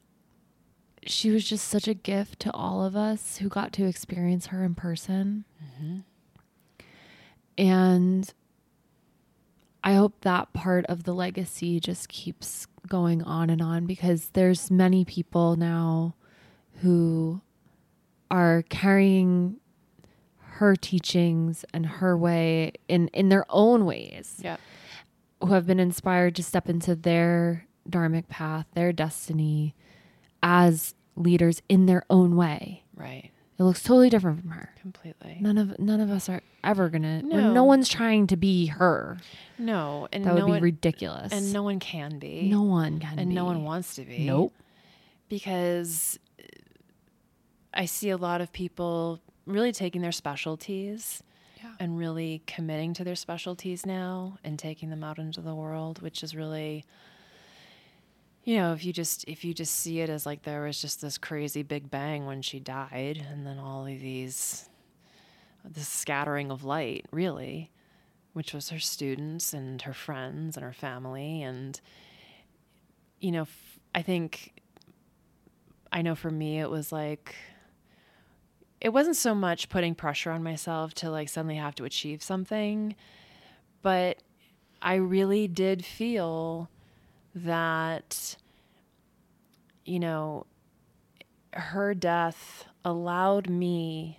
she was just such a gift to all of us who got to experience her in person mm-hmm. And I hope that part of the legacy just keeps going on and on because there's many people now who are carrying her teachings and her way in in their own ways. Yeah who have been inspired to step into their dharmic path, their destiny as leaders in their own way. right It looks totally different from her. completely None of none of us are ever gonna. No, No. one's trying to be her. no and That no would be one, ridiculous. and no one can be no one can. and no one wants to be Nope. because i see a lot of people really taking their specialties Yeah. and really committing to their specialties now and taking them out into the world which is really you know if you just if you just see it as like there was just this crazy big bang when she died and then all of these this scattering of light really which was her students and her friends and her family and you know f- i think i know for me it was like it wasn't so much putting pressure on myself to like suddenly have to achieve something but i really did feel that you know her death allowed me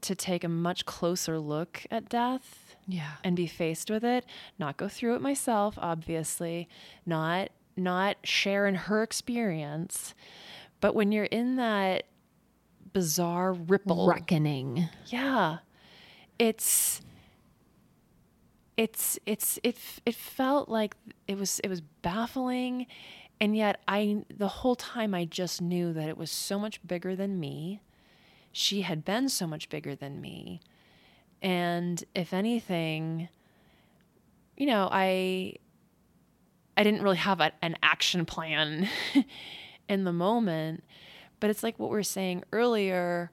to take a much closer look at death Yeah. and be faced with it not go through it myself obviously not not share in her experience but when you're in that bizarre ripple Reckoning. yeah it's it's it's it it felt like it was it was baffling And yet I the whole time I just knew that it was so much bigger than me. She had been so much bigger than me. And if anything, you know, I I didn't really have a, an action plan in the moment, but it's like what we were saying earlier,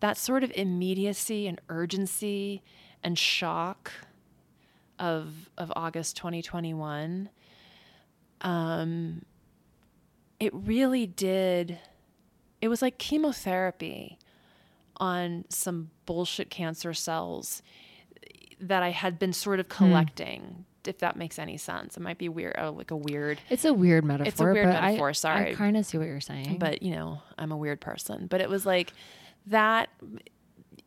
that sort of immediacy and urgency and shock of of August 2021 um it really did it was like chemotherapy on some bullshit cancer cells that I had been sort of collecting if that makes any sense. It might be weird, uh, like a weird. It's a weird metaphor. It's a weird but metaphor. I, sorry, I kind of see what you're saying. but you know, I'm a weird person. But it was like that.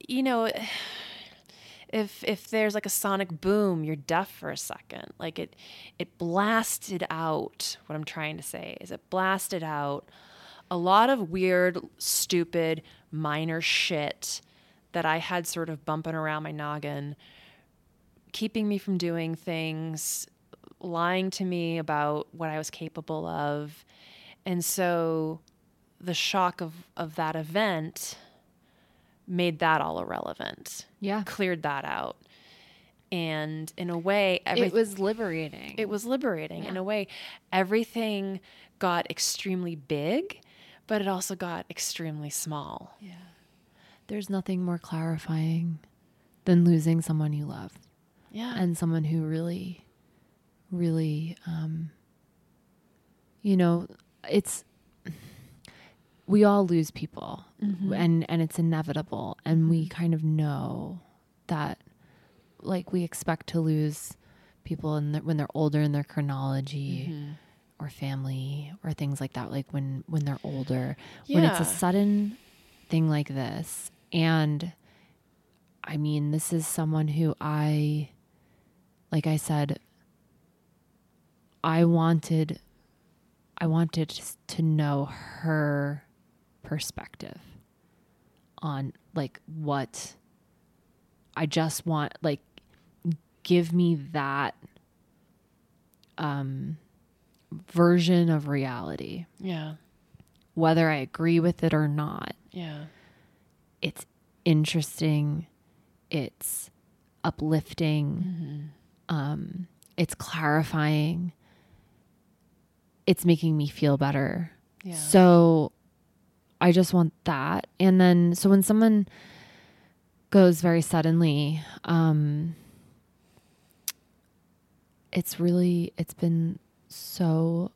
You know, if if there's like a sonic boom, you're deaf for a second. Like it, it blasted out. What I'm trying to say is, it blasted out a lot of weird, stupid, minor shit that I had sort of bumping around my noggin keeping me from doing things, lying to me about what I was capable of. And so the shock of, of that event made that all irrelevant. yeah, Cleared that out. And in a way, it was liberating. it was liberating. In a way, everything got extremely big, but it also got extremely small. Yeah. There's nothing more clarifying than losing someone you love Yeah. and someone who really, really, um, you know, it's we all lose people, mm-hmm. and and it's inevitable, and we mm-hmm. kind of know that, like we expect to lose people in the, when they're older in their chronology. Mm-hmm. Or family, or things like that. Like when when they're older, when it's a sudden thing like this, and I mean, this is someone who I, like I said, I wanted, I wanted to know her perspective on like what I just want, like, give me that um, version of reality, yeah. whether I agree with it or not. Yeah. it's interesting. It's uplifting. Um it's clarifying. It's making me feel better. Yeah. so i just want that and then so when someone goes very suddenly um it's really it's been so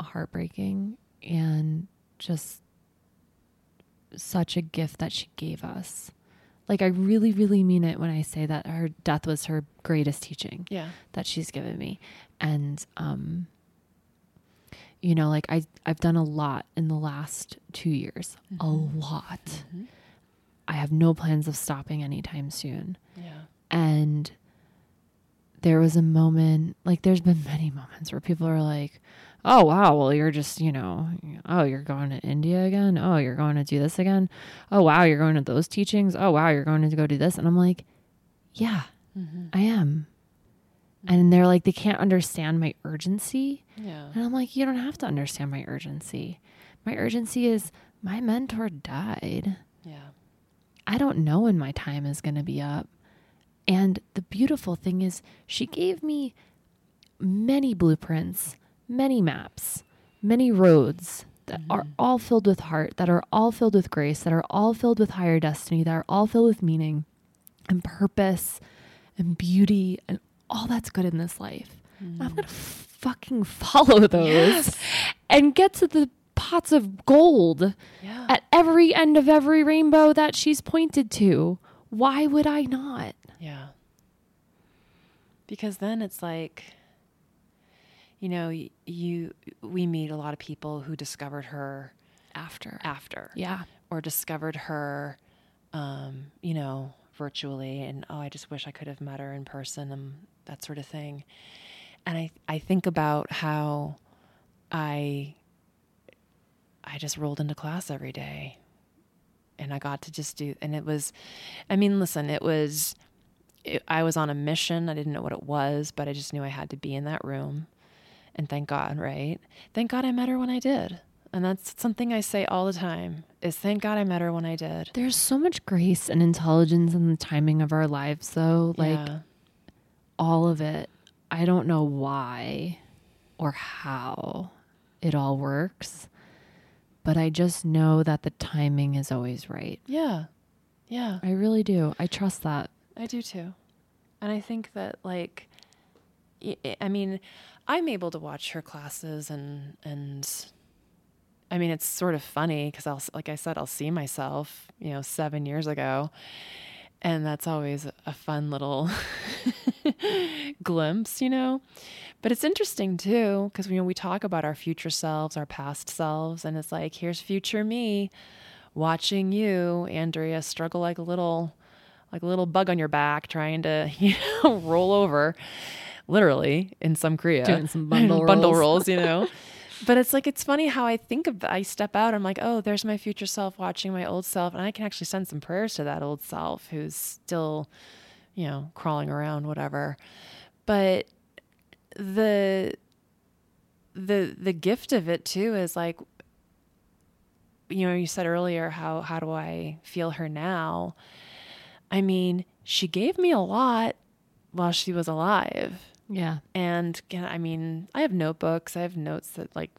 heartbreaking and just such a gift that she gave us. Like I really, really mean it when I say that her death was her greatest teaching Yeah. that she's given me. And um you know, like I I've done a lot in the last 2 years. A mm-hmm. lot. Mm-hmm. I have no plans of stopping anytime soon. Yeah. And there was a moment, like there's been many moments where people are like, "Oh wow, well you're just, you know, oh you're going to India again. Oh you're going to do this again. Oh wow, you're going to those teachings. Oh wow, you're going to go do this." And I'm like, "Yeah, mm-hmm. I am." And they're like, they can't understand my urgency. Yeah. And I'm like, you don't have to understand my urgency. My urgency is my mentor died. Yeah. I don't know when my time is going to be up. And the beautiful thing is, she gave me many blueprints, many maps, many roads that mm-hmm. are all filled with heart, that are all filled with grace, that are all filled with higher destiny, that are all filled with meaning and purpose and beauty and all that's good in this life. And I'm going to fucking follow those Yes. and get to the pots of gold Yeah. at every end of every rainbow that she's pointed to. Why would I not? Yeah. Because then it's like, you know, you we meet a lot of people who discovered her After. after, Yeah. or discovered her, um, you know, virtually, and oh, I just wish I could have met her in person, and that sort of thing. And I I think about how I I just rolled into class every day and I got to just do and it was I mean listen it was it, I was on a mission I didn't know what it was but I just knew I had to be in that room And thank God, right? Thank God I met her when I did. And that's something I say all the time is thank God I met her when I did. There's so much grace and intelligence in the timing of our lives though. Like yeah. All of it. I don't know why or how it all works, but I just know that the timing is always right. Yeah. Yeah. I really do. I trust that. I do too. And I think that like I mean, I'm able to watch her classes and and I mean, it's sort of funny because I'll, like I said, I'll see myself, you know, seven years ago, and that's always a fun little glimpse, you know. But it's interesting too because you know we talk about our future selves, our past selves, and it's like here's future me, watching you, Andrea, struggle like a little, like a little bug on your back, trying to you know roll over, literally in some kriya. Doing some bundle bundle rolls. rolls, you know. But it's like it's funny how I think of I step out. I'm like, oh, there's my future self watching my old self, and I can actually send some prayers to that old self who's still, you know, crawling around, whatever. But the the the gift of it too is like, you know, you said earlier how how do I feel her now? I mean, she gave me a lot while she was alive. Yeah. And can- I mean, I have notebooks. I have notes that like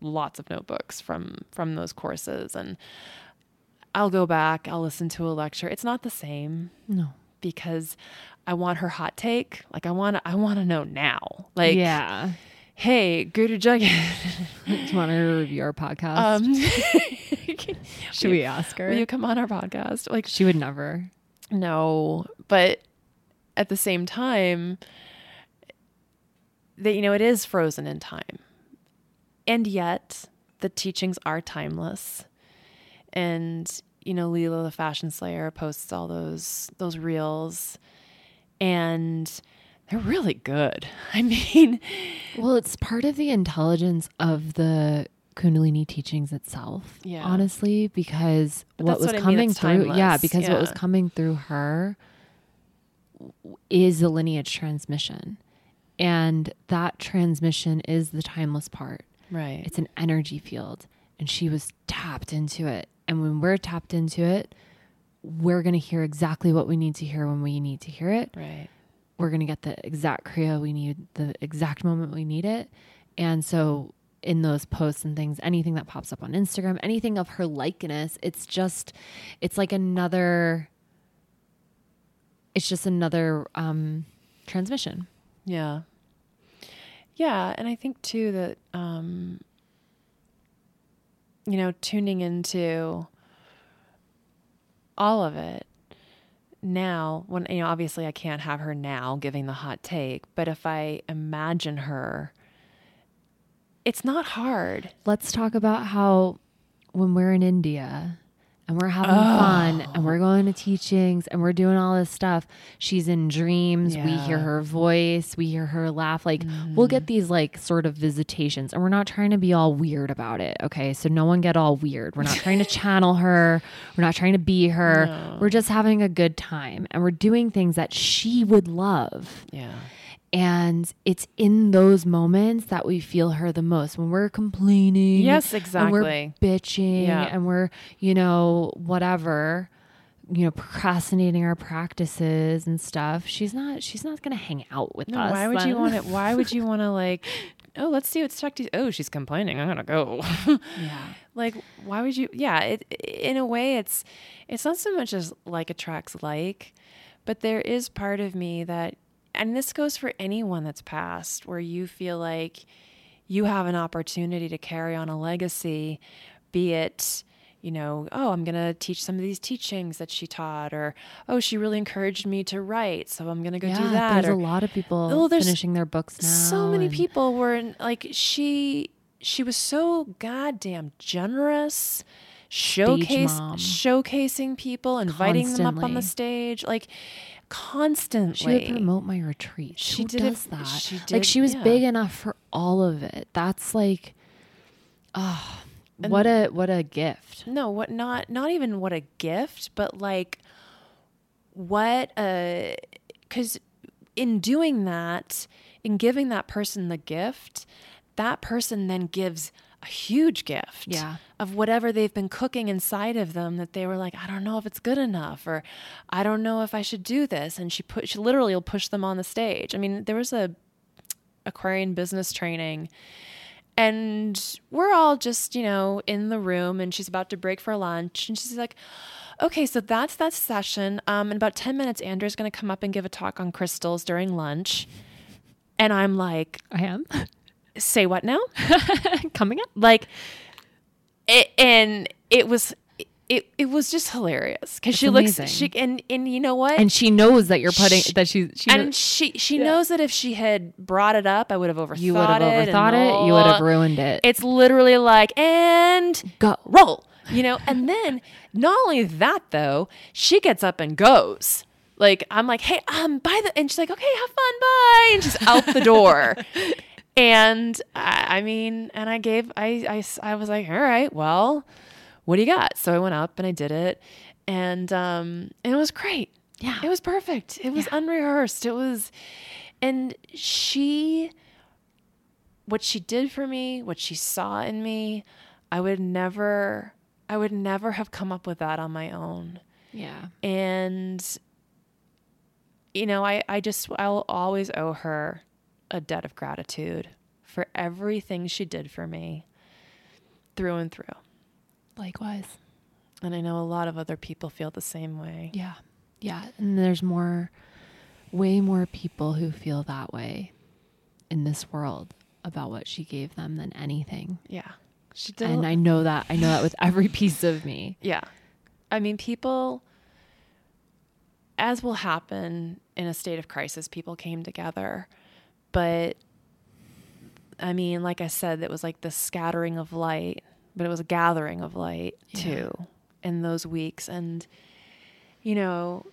lots of notebooks from from those courses and I'll go back, I'll listen to a lecture. It's not the same No. because I want her hot take. Like I want to I want to know now. Like yeah. hey, Guru Jagat. Do you want her to review our podcast? um Should we ask her? Will you come on our podcast? Like she would never. No, but at the same time, that you know, it is frozen in time, and yet the teachings are timeless. And you know, Lila the Fashion Slayer posts all those those reels, and they're really good. I mean, Well, it's part of the intelligence of the Kundalini teachings itself. Yeah. Honestly, because But what was what I mean, coming through, yeah, because what was coming through her is a lineage transmission. And that transmission is the timeless part. right? It's an energy field. And she was tapped into it. And when we're tapped into it, we're going to hear exactly what we need to hear when we need to hear it right. we're going to get the exact kriya we need the exact moment we need it and so in those posts and things anything that pops up on instagram anything of her likeness it's just it's like another it's just another um transmission Yeah. Yeah, and I think too that um you know, tuning into all of it now when you know obviously I can't have her now giving the hot take, but if I imagine her it's not hard. let's talk about how when we're in india and we're having fun and we're oh. going to teachings and we're doing all this stuff. She's in dreams. We hear her voice. We hear her laugh. Like we'll get mm. these like sort of visitations and we're not trying to be all weird about it okay? So no one get all weird. We're not trying to channel her. We're not trying to be her. No. we're just having a good time and we're doing things that she would love. Yeah. And it's in those moments that we feel her the most when we're complaining Yes, and we're bitching Yeah. and we're you know whatever you know procrastinating our practices and stuff she's not she's not gonna hang out with No, us why would you want it? Why would you want to like oh, let's see what's Shakti. Oh, she's complaining. I'm going to go. yeah like why would you yeah it in a way it's it's not so much as like attracts like but there is part of me that and this goes for anyone that's passed where you feel like you have an opportunity to carry on a legacy be it you know oh i'm going to teach some of these teachings that she taught or oh she really encouraged me to write so i'm going to go yeah, do that there's or, a lot of people Oh, there's finishing their books now so many and- people were in, like she she was so goddamn generous showcase showcasing people inviting them up on the stage like constantly. She would promote my retreat. She Who did it- does that? she did, like she was yeah. big enough for all of it. That's like oh what a what a gift. No what not not even what a gift but like what a because in doing that in giving that person the gift, that person then gives a huge gift Yeah. of whatever they've been cooking inside of them that they were like, I don't know if it's good enough or I don't know if I should do this. And she put she literally will push them on the stage. I mean, there was a Aquarian business training and we're all just, you know, in the room and she's about to break for lunch and she's like, Okay, so that's that session. Um, in about 10 minutes, Andrea's gonna come up and give a talk on crystals during lunch. And I'm like, I am say what now? coming up. like it, and it was it, it was just hilarious because she looks she and and you know what And she knows that you're putting Sh- that she she and knows- she she knows that if she had brought it up I would have overthought you would have it overthought it. You would have ruined it. it's literally like and Go. roll you know and then not only that though she gets up and goes like i'm like hey um by the and she's like okay have fun bye and she's out the door and I, I mean and i gave I, I, I was like all right well what do you got so i went up and i did it and um and it was great Yeah. it was perfect it was unrehearsed it was and she what she did for me, what she saw in me, I would never I would never have come up with that on my own. Yeah. And you know, I I just I'll always owe her a debt of gratitude for everything she did for me through and through. Likewise. And I know a lot of other people feel the same way. Yeah. Yeah. And there's more, way more people who feel that way in this world about what she gave them than anything. Yeah. She did And I know that. I know that with every piece of me. Yeah. I mean, people, as will happen in a state of crisis, people came together. But I mean, like I said, it was like the scattering of light, but it was a gathering of light Yeah. too in those weeks. And, you know,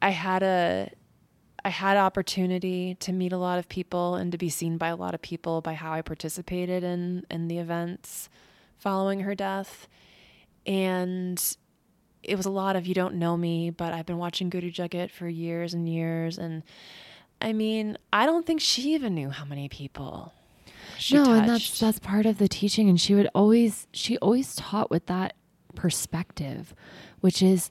I had a. I had opportunity to meet a lot of people and to be seen by a lot of people by how I participated in in the events following her death and it was a lot of you don't know me, but I've been watching Guru Jagat for years and years, and I mean, I don't think she even knew how many people. She no, touched. and that's that's part of the teaching. And she would always she always taught with that perspective, which is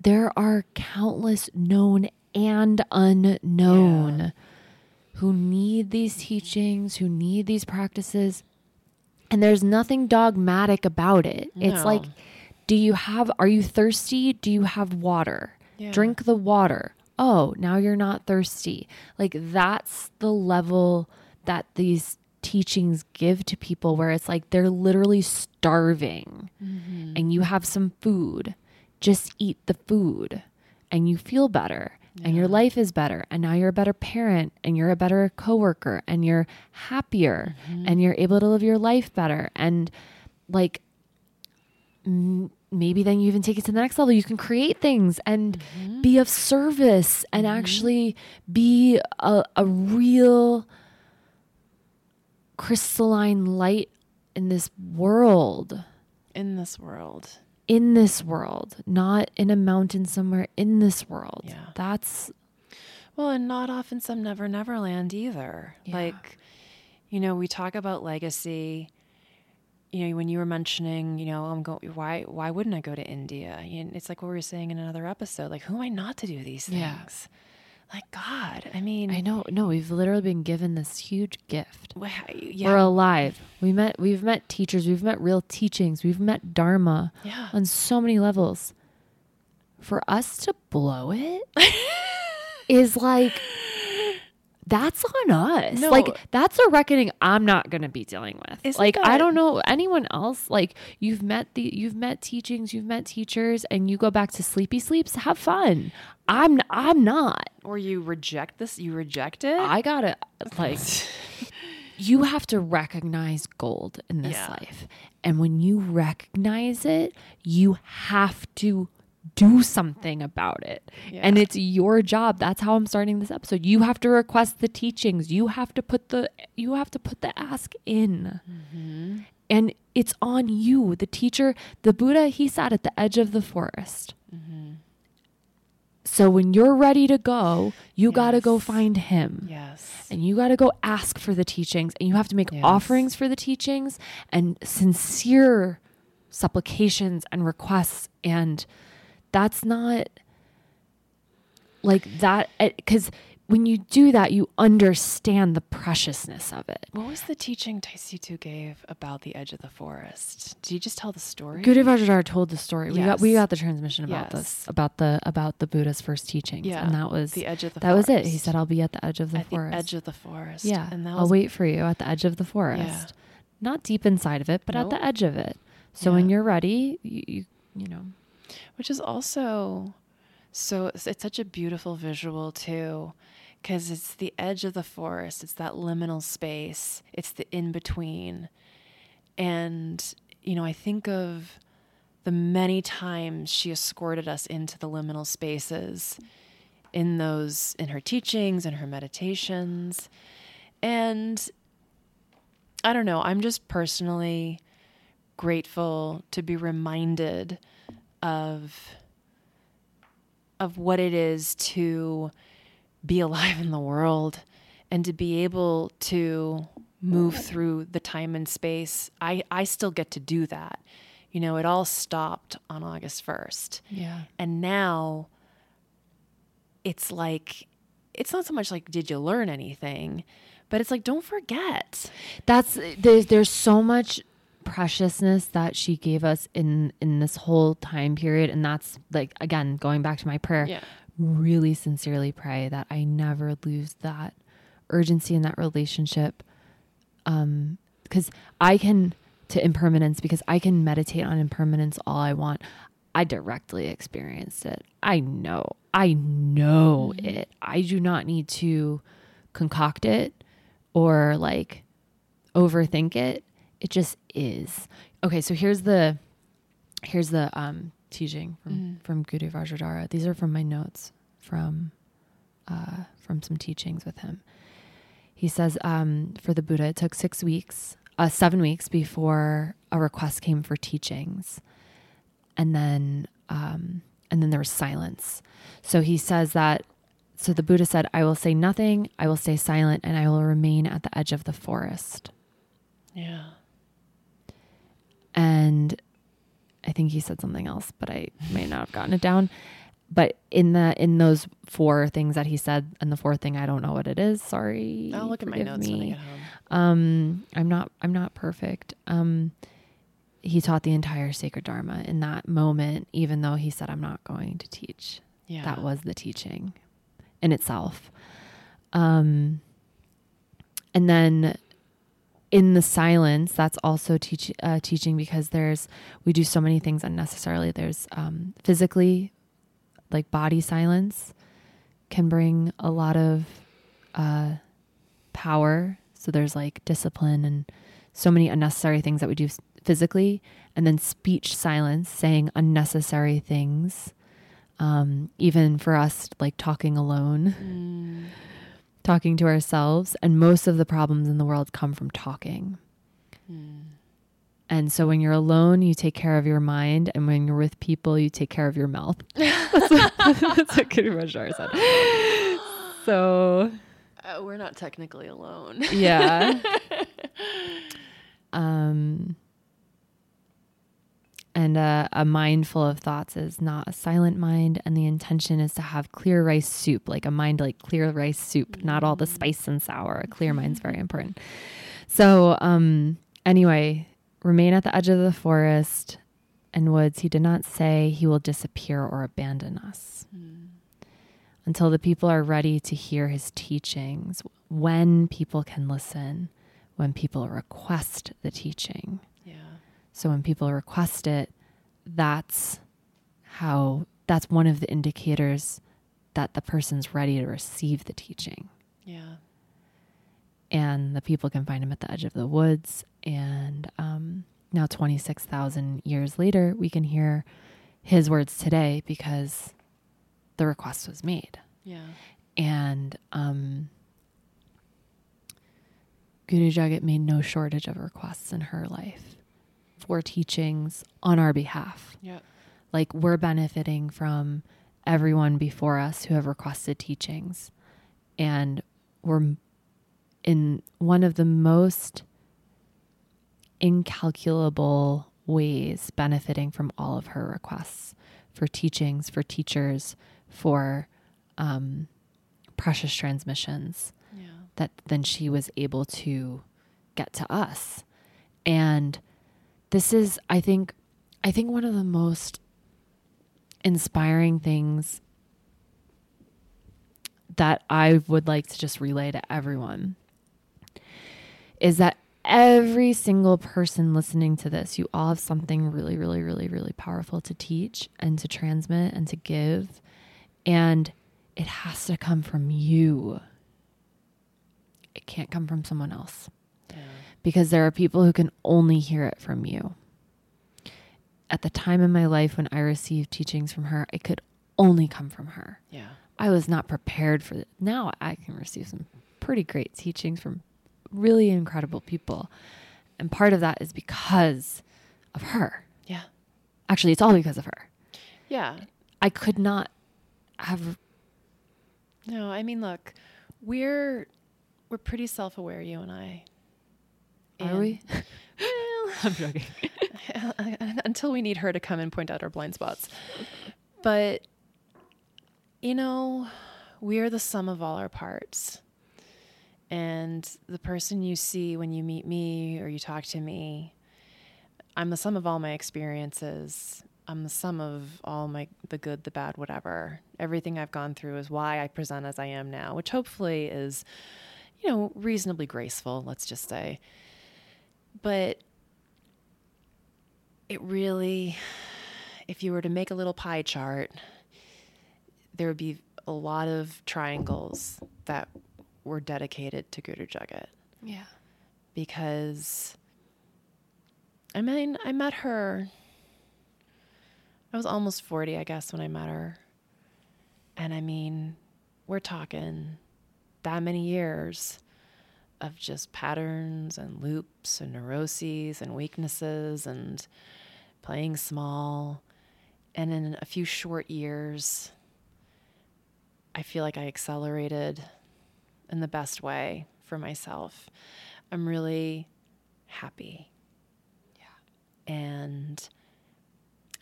there are countless known and unknown who need these teachings, who need these practices. And there's nothing dogmatic about it. It's like, do you have, are you thirsty? Do you have water? Yeah. Drink the water. Oh, now you're not thirsty. Like, that's the level that these teachings give to people where it's like they're literally starving mm-hmm. and you have some food. Just eat the food and you feel better and your life is better and now you're a better parent and you're a better coworker and you're happier mm-hmm. and you're able to live your life better and like m- maybe then you even take it to the next level you can create things and mm-hmm. be of service and mm-hmm. actually be a, a real crystalline light in this world in this world. in this world, not in a mountain somewhere in this world. Yeah. That's Well, and not off in some never never land either. Yeah. Like, you know, we talk about legacy. You know, when you were mentioning, you know, I'm going. Why? Why wouldn't I go to India? Know, it's like what we were saying in another episode. Like, who am I not to do these Yeah. things? Like God, I mean, I know. No, we've literally been given this huge gift. wha- We're alive. We met. We've met teachers. We've met real teachings. We've met dharma yeah. on so many levels. For us to blow it is like that's on us. No. Like that's a reckoning I'm not going to be dealing with. Isn't like I don't know anyone else. Like you've met the you've met teachings, you've met teachers and you go back to sleepy sleeps, have fun. I'm I'm not. Or you reject this? You reject it? I got to like you have to recognize gold in this Yeah. life. And when you recognize it, you have to do something about it. And it's your job. That's how I'm starting this episode. You have to request the teachings. You have to put the you have to put the ask in. Mm-hmm. And it's on you. The teacher, the Buddha, he sat at the edge of the forest. Mm-hmm. So when you're ready to go, you got to go find him. Yes. And you got to go ask for the teachings and you have to make Yes. offerings for the teachings and sincere supplications and requests. And that's not like that, eh, because when you do that, you understand the preciousness of it. What was the teaching Tai Situ gave about the edge of the forest? Did you just tell the story? Guru Vajradhara told the story. We got we got the transmission about this about the about the Buddha's first teachings, Yeah, and that was the edge of the forest. that was it. He said, "I'll be at the edge of the at forest." the edge of the forest. yeah, and that I'll was wait for you at the edge of the forest, not deep inside of it, but at the edge of it. So when you're ready, you, you you know, which is also so it's, such a beautiful visual too because it's the edge of the forest it's that liminal space it's the in between and you know i think of the many times she escorted us into the liminal spaces in those in her teachings and her meditations. And i don't know i'm just personally grateful to be reminded of of what it is to be alive in the world and to be able to move through the time and space. I, I still get to do that. You know, it all stopped on August 1st. yeah, And now it's like, it's not so much like, did you learn anything? But it's like, don't forget. that's there's there's so much preciousness that she gave us in in this whole time period, and that's like again going back to my prayer. Yeah. really sincerely pray that I never lose that urgency in that relationship. Um, because I can to impermanence because I can meditate on impermanence all I want. I directly experienced it. I know. I know it. I do not need to concoct it or like overthink it. It just is. Okay, so here's the here's the um teaching from from Guru Vajradhara. These are from my notes from uh from some teachings with him. He says um for the Buddha it took 6 weeks, uh 7 weeks before a request came for teachings. And then um and then there was silence. So he says that so the Buddha said, I will say nothing, I will stay silent, and I will remain at the edge of the forest. Yeah. And I think he said something else, but I may not have gotten it down. But in the in those four things that he said, and the fourth thing I don't know what it is. Sorry. I'll look at my notes when I get home. Um, I'm not I'm not perfect. Um, he taught the entire sacred dharma in that moment, even though he said I'm not going to teach. Yeah. That was the teaching in itself. Um, and then in the silence, that's also teach, uh, teaching because there's, we do so many things unnecessarily. There's um, physically, like body silence can bring a lot of uh, power. So there's like discipline and so many unnecessary things that we do physically. And then speech silence, saying unnecessary things. Um, even for us, like talking alone Mm. Talking to ourselves and most of the problems in the world come from talking Mm. and so when you're alone you take care of your mind and when you're with people you take care of your mouth that's what, that's what Guru Vajradhara said so Uh, we're not technically alone. yeah um and uh, a mind full of thoughts is not a silent mind and the intention is to have clear rice soup like a mind like clear rice soup not all the spice and sour. A clear mind's very important. So um anyway remain at the edge of the forest and woods. He did not say he will disappear or abandon us. Until the people are ready to hear his teachings when people can listen when people request the teaching. So when people request it, that's how that's one of the indicators that the person's ready to receive the teaching. Yeah. And the people can find him at the edge of the woods. And um, now, 26,000 years later, we can hear his words today because the request was made. Yeah. And um, Guru Jagat made no shortage of requests in her life for teachings on our behalf. Yeah. Like we're benefiting from everyone before us who have requested teachings. And we're in one of the most incalculable ways benefiting from all of her requests for teachings, for teachers, for um, precious transmissions Yeah. that then she was able to get to us. And this is, I think, I think one of the most inspiring things that I would like to just relay to everyone is that every single person listening to this, you all have something really, really, really, really powerful to teach and to transmit and to give. And it has to come from you. It can't come from someone else. Because there are people who can only hear it from you. At the time in my life when I received teachings from her, it could only come from her. Yeah. I was not prepared for it. Now I can receive some pretty great teachings from really incredible people. And part of that is because of her. Yeah. Actually, it's all because of her. Yeah. I could not have No, I mean, look, we're we're pretty self-aware, you and I. Are And- we? Well, I'm joking. until we need her to come and point out our blind spots. But you know, we are the sum of all our parts. And the person you see when you meet me or you talk to me, I'm the sum of all my experiences. I'm the sum of all my the good, the bad, whatever. Everything I've gone through is why I present as I am now, which hopefully is, you know, reasonably graceful, let's just say. But it really, if you were to make a little pie chart, there would be a lot of triangles that were dedicated to Guru Jagat Yeah. because I mean, I met her. I was almost 40, I guess, when I met her. And I mean, we're talking that many years of just patterns and loops and neuroses and weaknesses and playing small. And in a few short years, I feel like I accelerated in the best way for myself. I'm really happy. Yeah. And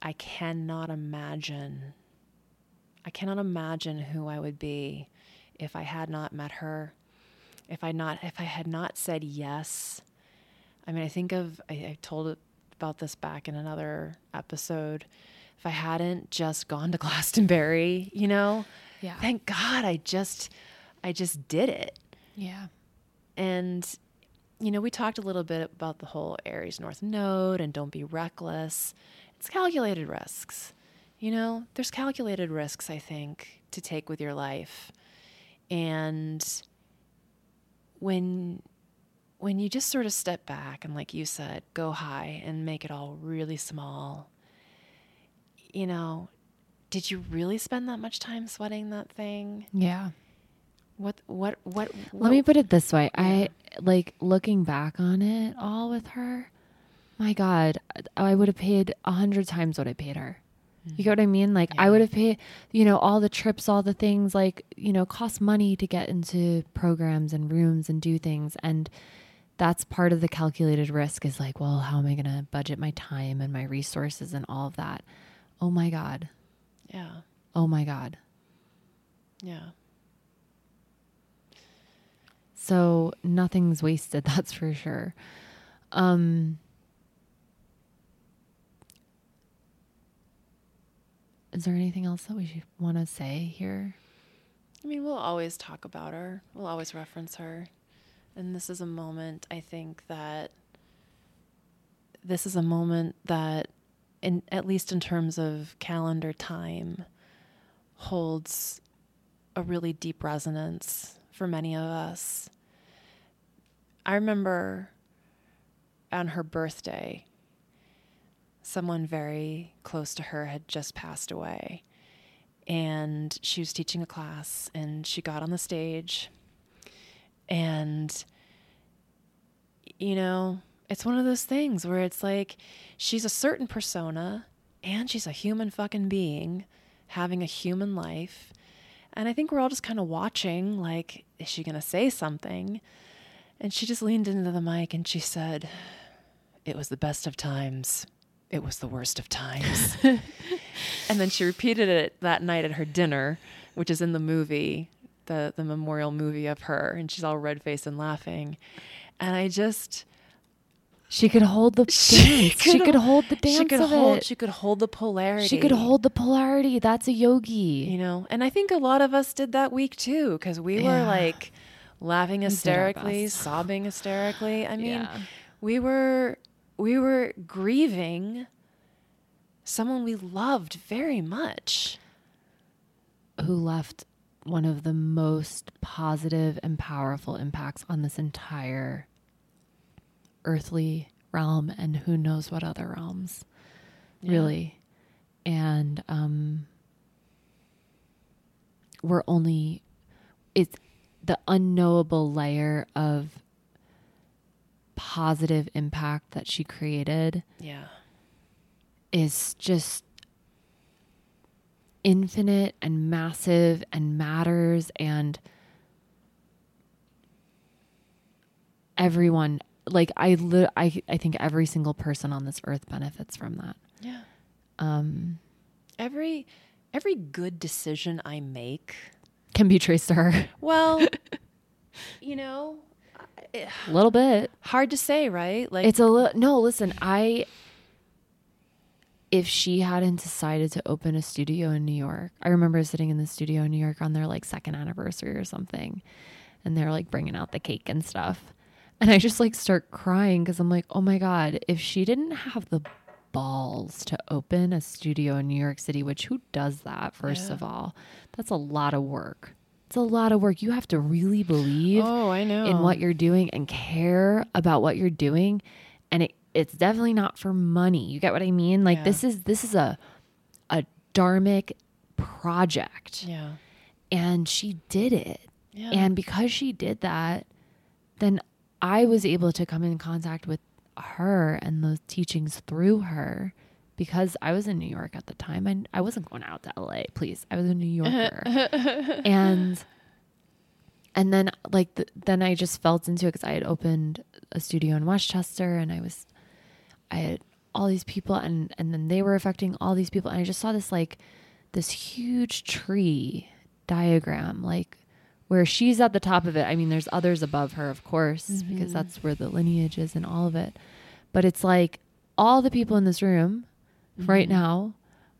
I cannot imagine I cannot imagine who I would be if I had not met her. If I not if I had not said yes. I mean, I think of I, I told about this back in another episode. If I hadn't just gone to Glastonbury, you know, Yeah. thank God I just I just did it. Yeah. And you know, we talked a little bit about the whole Aries North Node and don't be reckless. It's calculated risks. You know, there's calculated risks I think to take with your life. And when when you just sort of step back and like you said, go high and make it all really small. You know, did you really spend that much time sweating that thing? Yeah. What what what Let me put it this way. I like looking back on it all with her. My God, I would have paid a hundred times what I paid her. You get what I mean? Like I would have paid, you know, all the trips, all the things like, you know, cost money to get into programs and rooms and do things. And that's part of the calculated risk is like, well, how am I going to budget my time and my resources and all of that? Oh my God. Yeah. Oh my God. Yeah. So nothing's wasted, that's for sure. Um Is there anything else that we want to say here? I mean, we'll always talk about her. We'll always reference her. And this is a moment I think that this is a moment that in at least in terms of calendar time holds a really deep resonance for many of us. I remember on her birthday someone very close to her had just passed away and she was teaching a class and she got on the stage and you know it's one of those things where it's like she's a certain persona and she's a human fucking being having a human life. And I think we're all just kind of watching, like, is she going to say something? And she just leaned into the mic and she said, It was the best of times. It was the worst of times. and then she repeated it that night at her dinner, which is in the movie, the, the memorial movie of her. And she's all red faced and laughing. And I just, She could hold the She dance. She could could hold the dance she could of hold it. she could hold the polarity. She could hold the polarity. That's a yogi. you know and i think a lot of us did that week too because we were like laughing hysterically best. sobbing hysterically i mean Yeah. we were we were grieving someone we loved very much Who left one of the most positive and powerful impacts on this entire earthly realm and who knows what other realms, Yeah. really. And um, we're only, it's the unknowable layer of positive impact that she created yeah. is just infinite and massive and matters and everyone like I li- I I think every single person on this earth benefits from that. yeah. Um every every good decision i make can be traced to her. Well you know a little bit. hard to say right like It's a little no, listen, I if she hadn't decided to open a studio in New York, I remember sitting in the studio in New York on their like second anniversary or something, and they're like bringing out the cake and stuff. And I just like start crying because I'm like, oh my God, if she didn't have the balls to open a studio in New York City, which who does that, first Yeah. of all? That's a lot of work. It's a lot of work. You have to really believe oh i know. in what you're doing and care about what you're doing. And it, it's definitely not for money. You get what i mean? Like Yeah. this is this is a a dharmic project. Yeah. And she did it. Yeah. And because she did that then i was able to come in contact with her and those teachings through her because i was in new york at the time and i wasn't going out to la please. I was a new yorker. And and then like the, then i just felt into it because i had opened a studio in westchester and i was i had all these people and and then they were affecting all these people and i just saw this like this huge tree diagram like where she's at the top of it. I mean there's others above her of course because mm-hmm. that's where the lineage is and all of it. But it's like all the people in this room right mm-hmm. now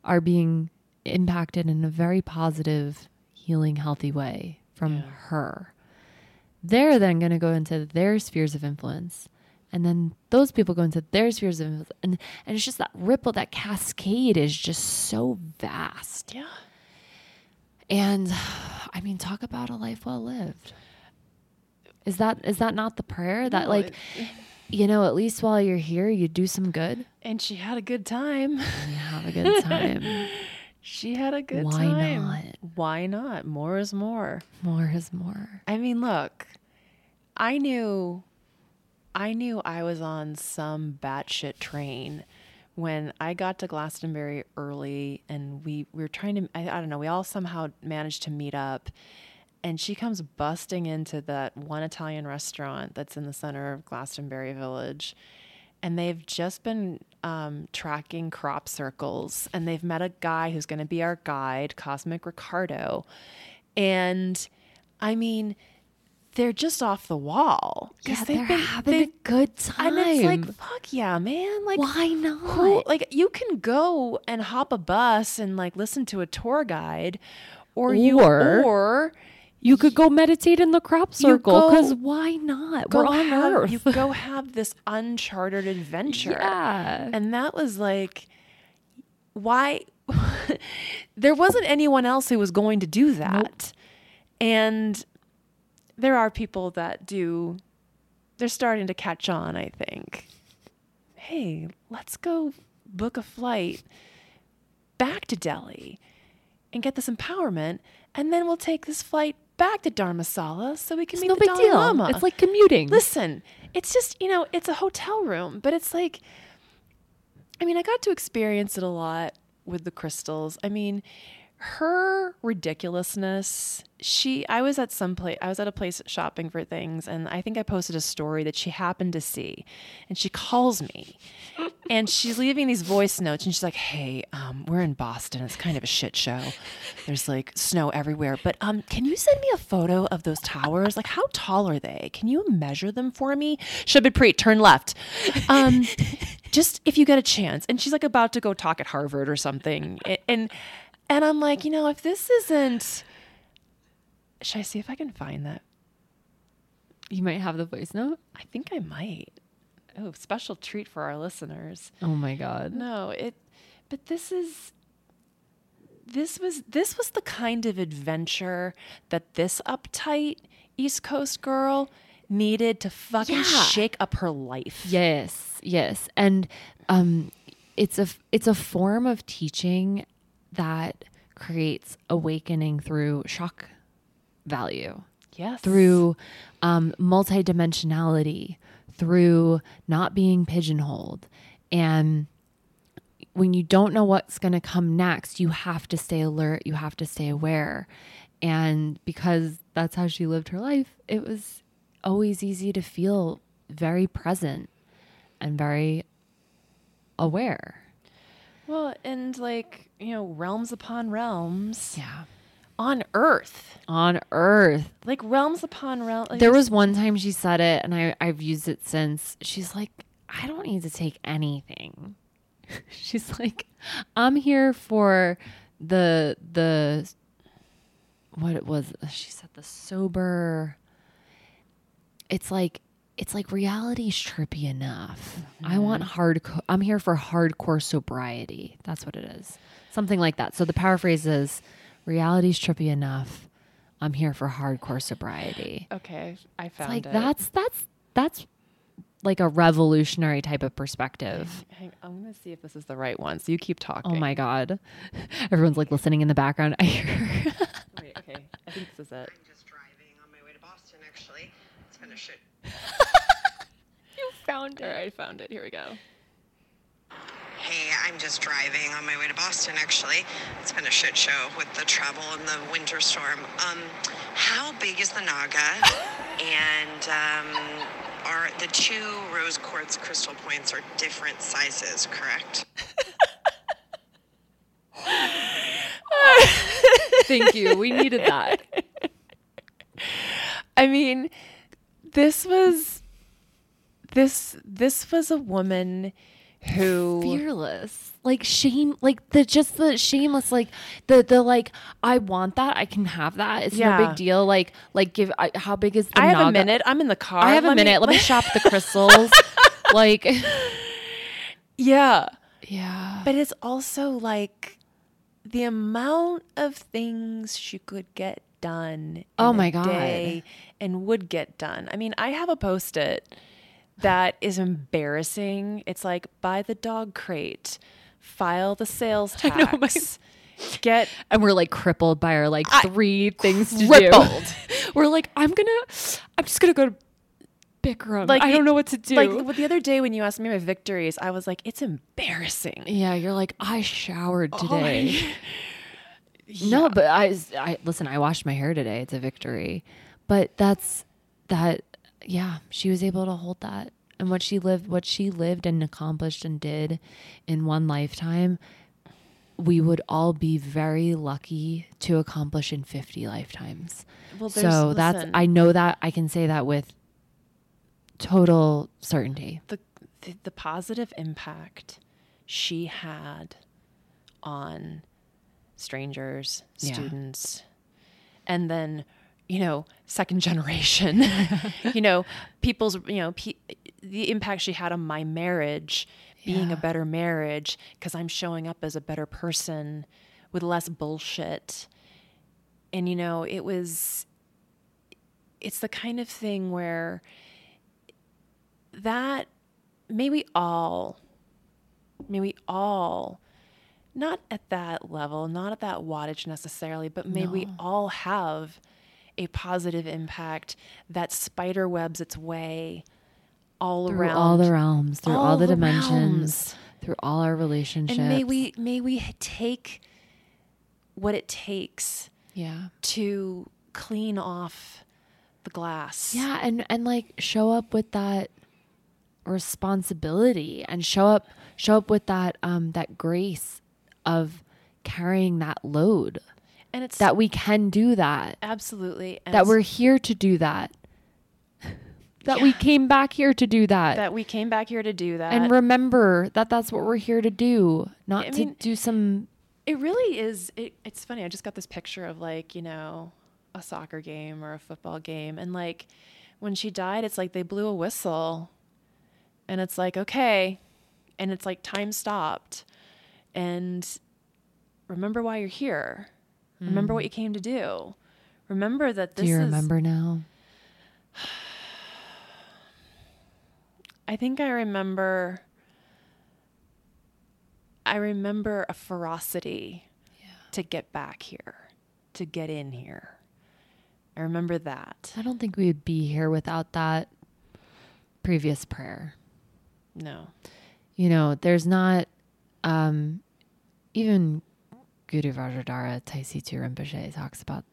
are being impacted in a very positive, healing, healthy way from Yeah. her. They're then going to go into their spheres of influence. And then those people go into their spheres of influence. And, and it's just that ripple, that cascade is just so vast. yeah And I mean, talk about a life well lived. Is that is that not the prayer that No, like it- you know at least while you're here you do some good and she had a good time and have a good time She had a good Why time. Why not? Why not? More is more. more is more I mean, look, I knew, I knew I was on some batshit train when I got to Glastonbury early, and we, we were trying to. I, I don't know. We all somehow managed to meet up, and she comes busting into that one Italian restaurant that's in the center of Glastonbury Village. And they've just been um, tracking crop circles, and they've met a guy who's going to be our guide, Cosmic Ricardo. And I mean, they're just off the wall. yeah they've they're been- having they- a good time and it's like, fuck yeah, man. Like, why not who, like you can go and hop a bus and like listen to a tour guide, or you Or- or you could go meditate in the crop circle because why not go we're on have, earth You go have this uncharted adventure. yeah And that was like, why? there wasn't anyone else who was going to do that. And there are people that do, they're starting to catch on, I think. Hey, let's go book a flight back to Delhi and get this empowerment. And then we'll take this flight back to Dharmasala so we can it's meet no the big Dalai deal Lama. it's like commuting Listen, it's just, you know, it's a hotel room, but it's like, I mean, I got to experience it a lot with the crystals. I mean, her ridiculousness she i was at some place i was at a place shopping for things and i think i posted a story that she happened to see and she calls me and she's leaving these voice notes and she's like hey um, we're in boston. It's kind of a shit show. There's like snow everywhere. But um, can you send me a photo of those towers? Like how tall are they? Can you measure them for me? Shubit Preet, turn left. Um, just if you get a chance. And she's like about to go talk at harvard or something. And and i'm like you know if this isn't should i see if i can find that? You might have the voice note. i think i might oh special treat for our listeners. Oh my god. no it but this is this was this was the kind of adventure that this uptight east coast girl needed to fucking Yeah. shake up her life. Yes, yes, and um, it's a it's a form of teaching that creates awakening through shock value, yes. Through um, multidimensionality, through not being pigeonholed, and when you don't know what's going to come next, you have to stay alert. You have to stay aware, and because that's how she lived her life, it was always easy to feel very present and very aware. Well, and like, you know, realms upon realms Yeah. On earth. On earth. Like realms upon realms. There was one time she said it and I, I've used it since. She's like, I don't need to take anything. She's like, I'm here for the the what it was she said the sober it's like it's like reality's trippy enough. I mm-hmm. want hard I'm here for hardcore sobriety. That's what it is. Something like that. So the paraphrase is reality's trippy enough. I'm here for hardcore sobriety. Okay, I It's found like it. that's that's that's like a revolutionary type of perspective. Hang, I'm gonna see if this is the right one. So you keep talking. Oh my god. Everyone's like listening in the background. I hear Wait, okay, I think this is it. I'm just driving on my way to Boston, actually. It's been a shit. you found All right, I found it. Here we go. Hey, I'm just driving on my way to Boston, actually. It's been a shit show with the travel and the winter storm. Um, how big is the Naga? and um, are the two rose quartz crystal points are different sizes, correct? Thank you. We needed that. I mean, this was this this was a woman who Fearless. Like shame like the just the shameless like the the like I want that. I can have that. It's no big deal. Like like give I, how big is the I have a minute. I'm in the car. I have a Let me- minute. Let me shop the crystals. like Yeah. yeah. But it's also like the amount of things she could get done. Oh my a God. day and would get done. I mean, I have a post it that is embarrassing. It's like buy the dog crate, file the sales tax, get and we're like crippled by our like three things to crippled. do. we're like, I'm gonna, I'm just gonna go to Bikram. Like, I don't know what to do. like the other day when you asked me my victories, I was like, it's embarrassing. yeah, you're like, I showered Oh, today. No, but I, I listen. I washed my hair today. It's a victory, but that's that. Yeah, she was able to hold that, and what she lived, what she lived and accomplished and did in one lifetime. We would all be very lucky to accomplish in 50 lifetimes. Well, so that's listen. I know that I can say that with total certainty. the, the the positive impact she had on strangers, Yeah. students, and then you know second generation, you know people's you know pe- the impact she had on my marriage being Yeah. a better marriage because I'm showing up as a better person with less bullshit. And you know, it was it's the kind of thing where that may we all may we all not at that level not at that wattage necessarily but may we all have a positive impact that spider webs its way all Through around all the realms, through all, all the, the dimensions, realms. through all our relationships. and may we may we take what it takes Yeah. to clean off the glass. Yeah, and and like show up with that responsibility and show up show up with that um that grace of carrying that load. And it's That we can do that. absolutely and That we're here to do that. That we came back here to do that. that we came back here to do that. and remember that that's what we're here to do, not I to mean- do some it really is it, it's funny i just got this picture of like you know a soccer game or a football game and like when she died it's like they blew a whistle and it's like okay and it's like time stopped and remember why you're here remember what you came to do remember that this Do you is remember now? I think I remember I remember a ferocity to get back here, to get in here. I remember that. I don't think we would be here without that previous prayer. No. you know, there's not um even Guru Vajradhara Tai Situ Rinpoche talks about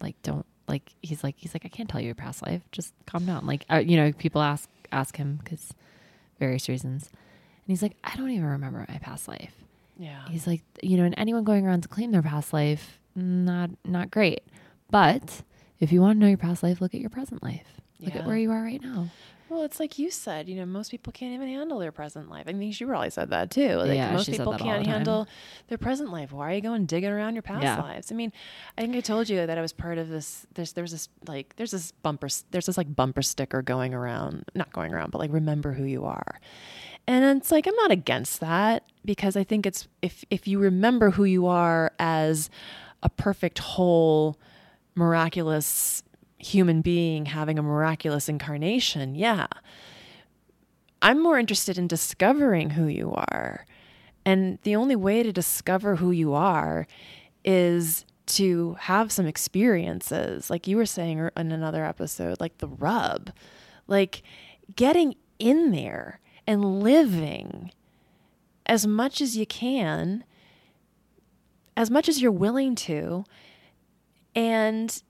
like don't like he's like he's like I can't tell you your past life. Just calm down. Like uh, you know people ask ask him because various reasons. And he's like I don't even remember my past life. Yeah. he's like you know and anyone going around to claim their past life not not great. But if you want to know your past life look at your present life. Look at where you are right now Well, it's like you said, you know, most people can't even handle their present life. I mean, she probably said that too. Like Yeah, most people can't the handle their present life. Why are you going digging around your past Yeah. lives? I mean, I think I told you that I was part of this. There's there's this like there's this bumper there's this like bumper sticker going around, not going around, but like remember who you are. And it's like I'm not against that because I think it's if if you remember who you are as a perfect whole miraculous human being having a miraculous incarnation, yeah. I'm more interested in discovering who you are. And the only way to discover who you are is to have some experiences, like you were saying er, in another episode, like the rub, like getting in there and living as much as you can, as much as you're willing to. And,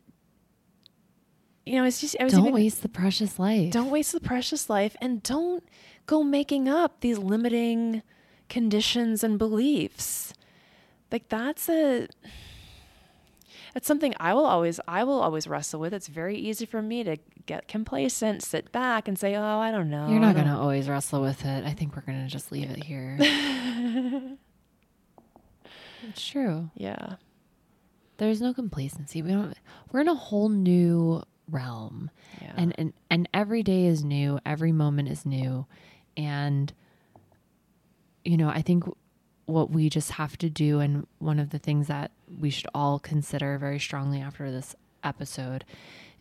you know, it's just, I was don't even- waste the precious life don't waste the precious life and don't go making up these limiting conditions and beliefs. Like that's a that's something I will always I will always wrestle with. It's very easy for me to get complacent, sit back and say, "Oh, I don't know." You're not going to always wrestle with it. I think we're going to just leave it here. it's true. Yeah. There's no complacency. We don't we're in a whole new realm. Yeah. And and and every day is new, every moment is new. And you know, I think what we just have to do and one of the things that we should all consider very strongly after this episode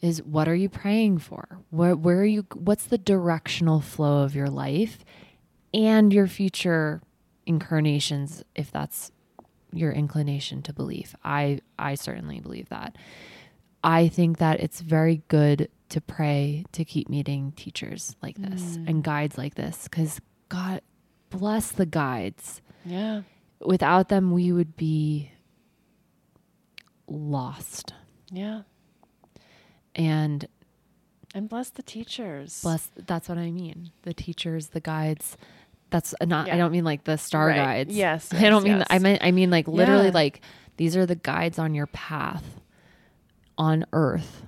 is what are you praying for? Where where are you what's the directional flow of your life and your future incarnations if that's your inclination to believe. I I certainly believe that. I think that it's very good to pray to keep meeting teachers like this mm. and guides like this cuz God bless the guides. yeah. Without them we would be lost. Yeah. And And bless the teachers. bless that's what I mean. The teachers, the guides. That's not I don't mean like the star Right. guides. Yes, I don't yes, mean I yes. mean I mean like literally Yeah. like these are the guides on your path on earth.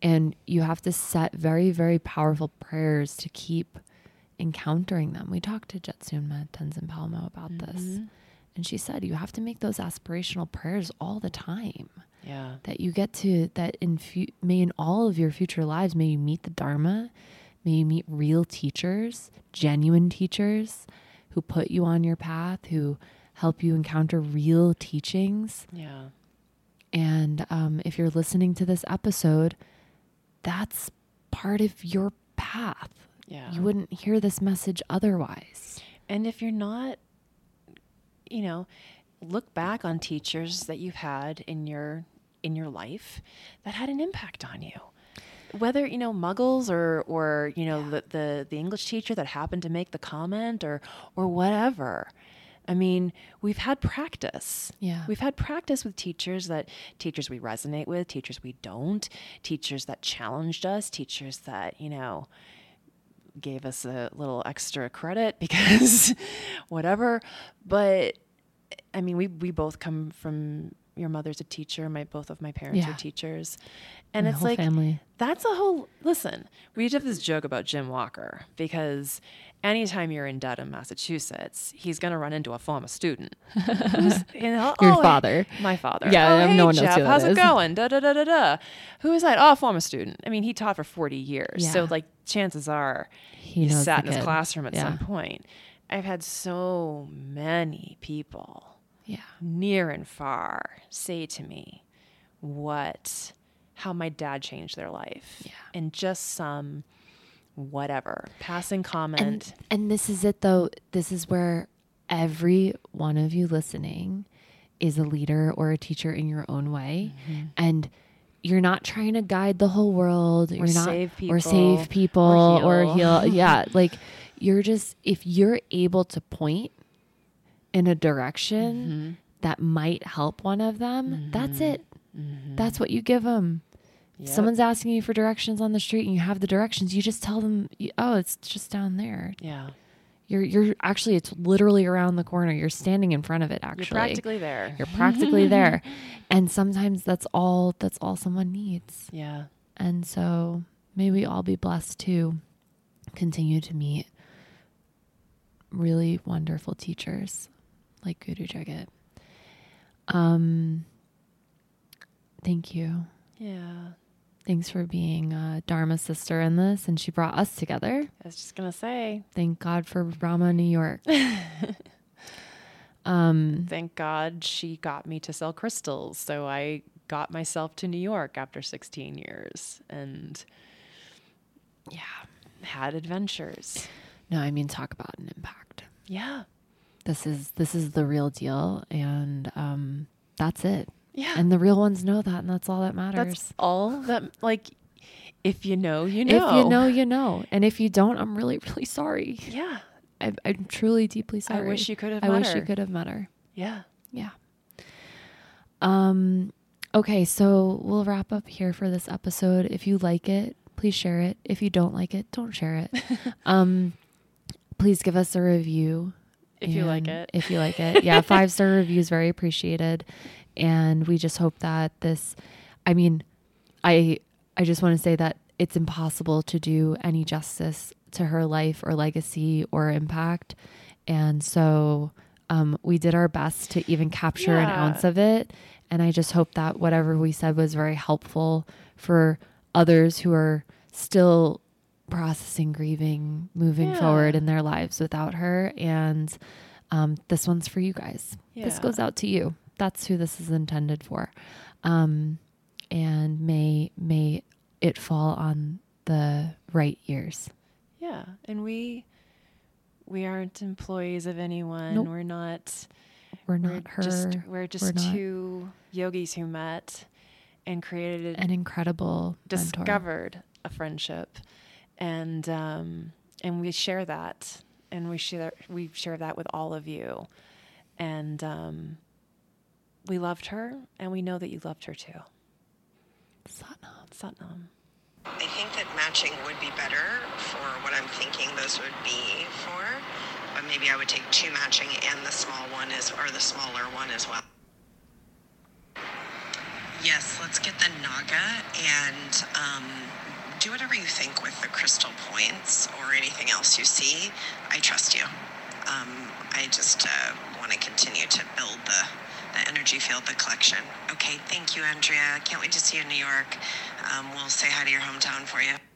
And you have to set very, very powerful prayers to keep encountering them. We talked to Jetsunma Tenzin Palmo about this. Mm-hmm. And she said you have to make those aspirational prayers all the time yeah. that you get to that in fu- may in all of your future lives may you meet the dharma may you meet real teachers genuine teachers who put you on your path who help you encounter real teachings Yeah. And um, if you're listening to this episode that's part of your path Yeah. you wouldn't hear this message otherwise And if you're not, you know, look back on teachers that you've had in your in your life that had an impact on you. Whether you know muggles or or you know the, the the English teacher that happened to make the comment or or whatever, I mean, we've had practice. Yeah. We've had practice with teachers that teachers we resonate with, teachers we don't, teachers that challenged us, teachers that, you know, gave us a little extra credit because whatever. But I mean, we we both come from your mother's a teacher, my both of my parents Yeah. are teachers. And My it's like family. that's a whole listen. We have this joke about Jim Walker because anytime you're in Dedham, Massachusetts, he's going to run into a former student. You know, Your "Oh, father. my father. Yeah, oh, um, no hey, one knows Jeff, who that how's it is." going? Da da da da da. Who is that? Oh, former student. I mean, he taught for 40 years, so like chances are He he sat in his classroom at some point. I've had so many people Yeah. near and far say to me what how my dad changed their life Yeah. and just some whatever passing comment And and this is it though. This is where every one of you listening is a leader or a teacher in your own way. Mm-hmm. And you're not trying to guide the whole world. You're not save or save people or or heal. heal. yeah. Like you're just if you're able to point in a direction Mm-hmm. that might help one of them, that's it. That's what you give them. Yep. someone's asking you for directions on the street and you have the directions, you just tell them, "Oh, it's just down there." yeah You're you're actually it's literally around the corner. You're standing in front of it actually. you're practically there You're practically there. And sometimes that's all that's all someone needs. yeah And so may we all be blessed to continue to meet really wonderful teachers like Guru Jagat. Um thank you. yeah Thanks for being a Dharma sister in this and she brought us together. i was just gonna say Thank God for RA MA, New York. um, thank god she got me to sell crystals so i got myself to new york after 16 years and yeah had adventures no, I mean talk about an impact. yeah This is this is the real deal, and um, that's it. Yeah And the real ones know that, and that's all that matters. That's all that like if you know, you know. If you know, you know, and if you don't, I'm really, really sorry. Yeah. I, I'm truly, deeply sorry. I wish you could have I wish you her. could have met her. Yeah. Yeah. Um. Okay, so we'll wrap up here for this episode. If you like it, please share it. If you don't like it, don't share it. um, please give us a review If you like it. If you like it, yeah, five star reviews very appreciated, and we just hope that this. I mean, I I just want to say that it's impossible to do any justice to her life or legacy or impact, and so um, we did our best to even capture an ounce of it. And I just hope that whatever we said was very helpful for others who are still processing grieving, moving Yeah. forward in their lives without her. And um, this one's for you guys. This goes out to you. That's who this is intended for. Um, and may may it fall on the right ears. Yeah. And we we aren't employees of anyone. Nope. We're not We're we're not her. just we're just not- two yogis who met and created an incredible mentor. discovered a friendship and um and we share that and we share we share that with all of you and um we loved her and we know that you loved her too Satnam. satnam I think that matching would be better for what I'm thinking those would be for. But maybe I would take two matching and the small one is or the smaller one as well. Yes, let's get the Naga and um, do whatever you think with the crystal points or anything else you see. I trust you. Um, I just uh, want to continue to build the, the energy field, the collection. Okay, thank you, Andrea. Can't wait to see you in New York. Um, we'll say hi to your hometown for you.